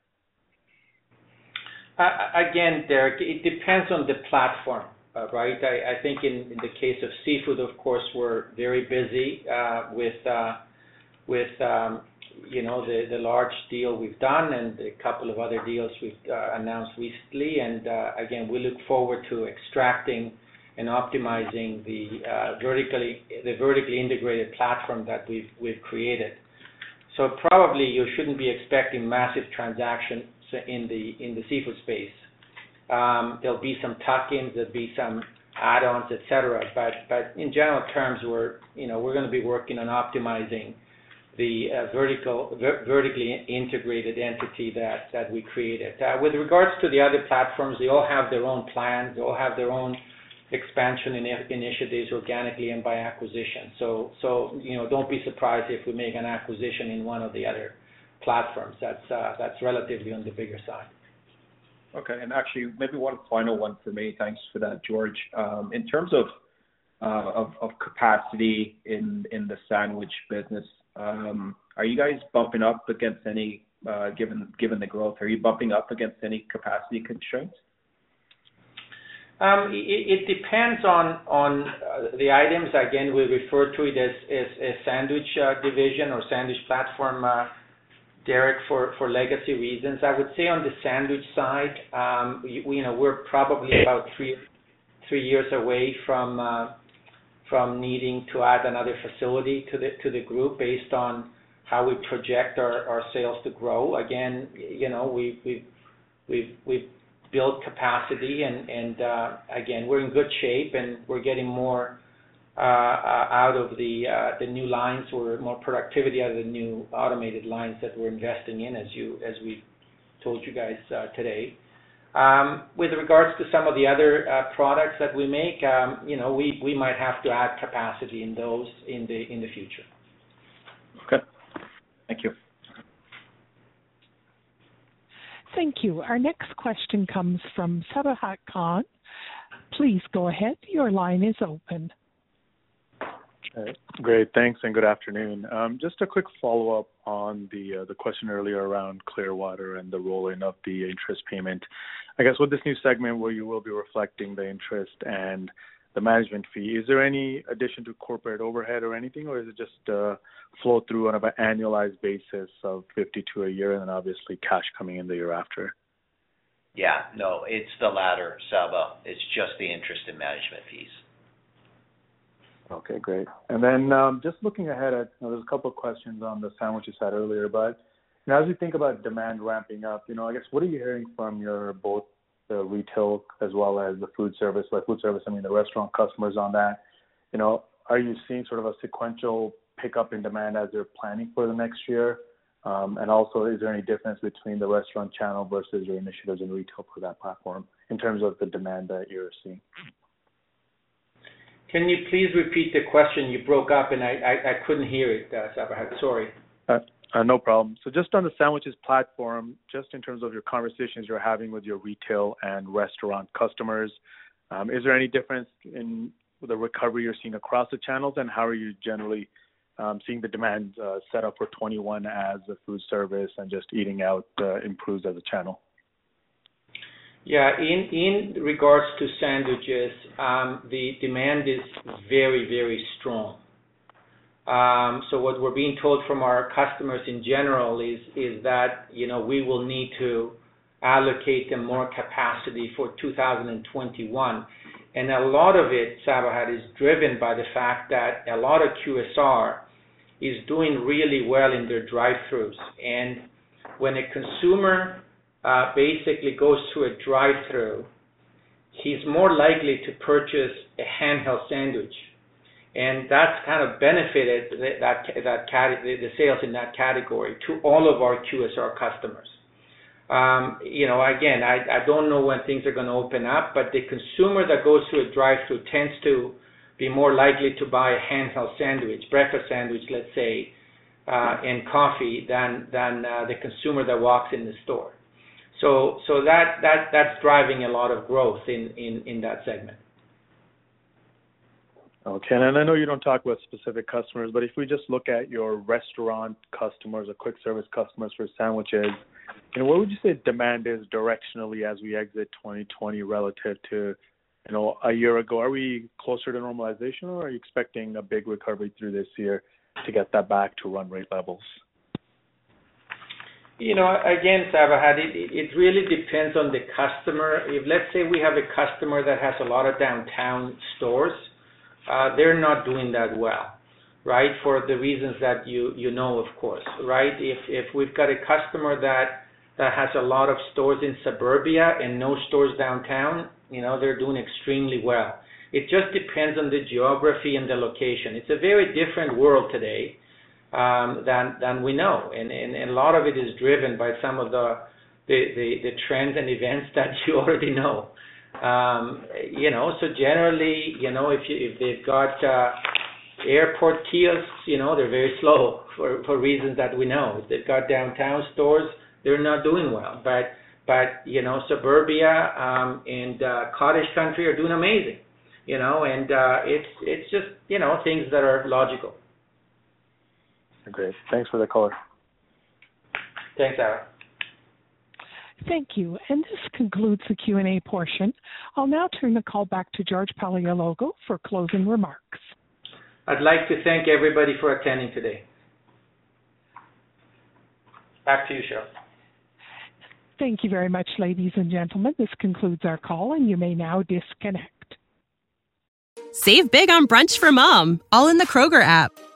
Again, Derek, it depends on the platform, right? I think in the case of seafood, of course, we're very busy uh with you know, the the large deal we've done and a couple of other deals we've announced recently. And uh again, we look forward to extracting and optimizing the uh vertically the vertically integrated platform that we've we've created. So probably you shouldn't be expecting massive transactions in the in the seafood space. Um, there'll be some tuck-ins, there'll be some add-ons, et cetera. But in general terms, we're you know, we're gonna be working on optimizing the uh, vertical vertically integrated entity that we created. Uh, with regards to the other platforms, they all have their own plans. They all have their own expansion initiatives organically and by acquisition. So so you know, don't be surprised if we make an acquisition in one of the other platforms. That's uh, that's relatively on the bigger side. Okay. And actually, maybe one final one for me. Thanks for that, George. Um, in terms of uh of capacity in the sandwich business, um, are you guys bumping up against any, uh, given given the growth, are you bumping up against any capacity constraints? Um, it depends on on uh, the items. Again, we refer to it as a sandwich uh, division or sandwich platform, uh, Derek, for legacy reasons. I would say on the sandwich side, um, you know, we're probably about three years away from from needing to add another facility to the to the group based on how we project our sales to grow. Again, you know, we we've we've we've built capacity and uh, again, we're in good shape, and we're getting more uh, out of uh, the new lines or more productivity out of the new automated lines that we're investing in, as you as we told you guys today. Um, with regards to some of the other products that we make, um, you know, we might have to add capacity in those in the in the future. Okay. Thank you. Thank you. Our next question comes from Sabahat Khan. Please go ahead. Your line is open. Uh, great. Thanks, and good afternoon. Um, just a quick follow-up on the uh, the question earlier around Clearwater and the rolling of the interest payment. I guess with this new segment where you will be reflecting the interest and the management fee, is there any addition to corporate overhead or anything, or is it just flow through on an annualized basis of 52 a year and then obviously cash coming in the year after? Yeah. No, it's the latter, Saba. It's just the interest and management fees. Okay, great. And then um, just looking ahead at, you know, there's a couple of questions on the sandwiches side earlier, but, you know, as you think about demand ramping up, you know, I guess, what are you hearing from your both the retail as well as the food service? By food service, I mean the restaurant customers on that. You know, are you seeing sort of a sequential pickup in demand as they're planning for the next year? And also, is there any difference between the restaurant channel versus your initiatives in retail for that platform in terms of the demand that you're seeing? Can you please repeat the question? You broke up, and I couldn't hear it, uh, Sabahat. Sorry. Uh, no problem. So just on the sandwiches platform, just in terms of your conversations you're having with your retail and restaurant customers, um, is there any difference in the recovery you're seeing across the channels, and how are you generally um, seeing the demand uh, set up for 21 as a food service and just eating out uh, improves as a channel? Yeah. In in regards to sandwiches, um, the demand is very, very strong. Um, so What we're being told from our customers in general is is that, you know, we will need to allocate them more capacity for 2021. and A lot of it, Sabahat, is driven by the fact that a lot of QSR is doing really well in their drive-throughs. And when a consumer uh, basically goes to a drive-through, he's more likely to purchase a handheld sandwich and that's kind of benefited the sales in that category to all of our QSR customers. Um, you know, again, I, I don't know when things are to open up, but the consumer that goes through a drive-through tends to be more likely to buy a handheld sandwich, breakfast sandwich, let's say, uh, and coffee than than uh, the consumer that walks in the store. So so that that that's driving a lot of growth in that segment. Okay. and I know you don't talk about specific customers, but if we just look at your restaurant customers or quick service customers for sandwiches, you know, what would you say demand is directionally as we exit 2020 relative to, you know, a year ago? Are we closer to normalization, or are you expecting a big recovery through this year to get that back to run rate levels? You know, again, Sabahat, it really depends on the customer. If, let's say, we have a customer that has a lot of downtown stores, they're not doing that well, right? For the reasons that you you know, of course, right? If if we've got a customer that that has a lot of stores in suburbia and no stores downtown, you know, they're doing extremely well. It just depends on the geography and the location. It's a very different world today um, than than we know, and, a lot of it is driven by some of the, the, the trends and events that you already know. Um, you know, so generally, you know, if you, if they've got uh, airport kiosks, you know, they're very slow for for reasons that we know. If they've got downtown stores, they're not doing well. But but you know, suburbia um, and uh, cottage country are doing amazing. You know, and uh, it's it's just you know things that are logical. Great. Thanks for the color. Thanks, Aaron. Thank you. And this concludes the Q&A portion. I'll now turn the call back to George Paleologou for closing remarks. I'd like to thank everybody for attending today. Back to you, Cheryl. Thank you very much, ladies and gentlemen. This concludes our call, and you may now disconnect. Save big on brunch for mom, all in the Kroger app.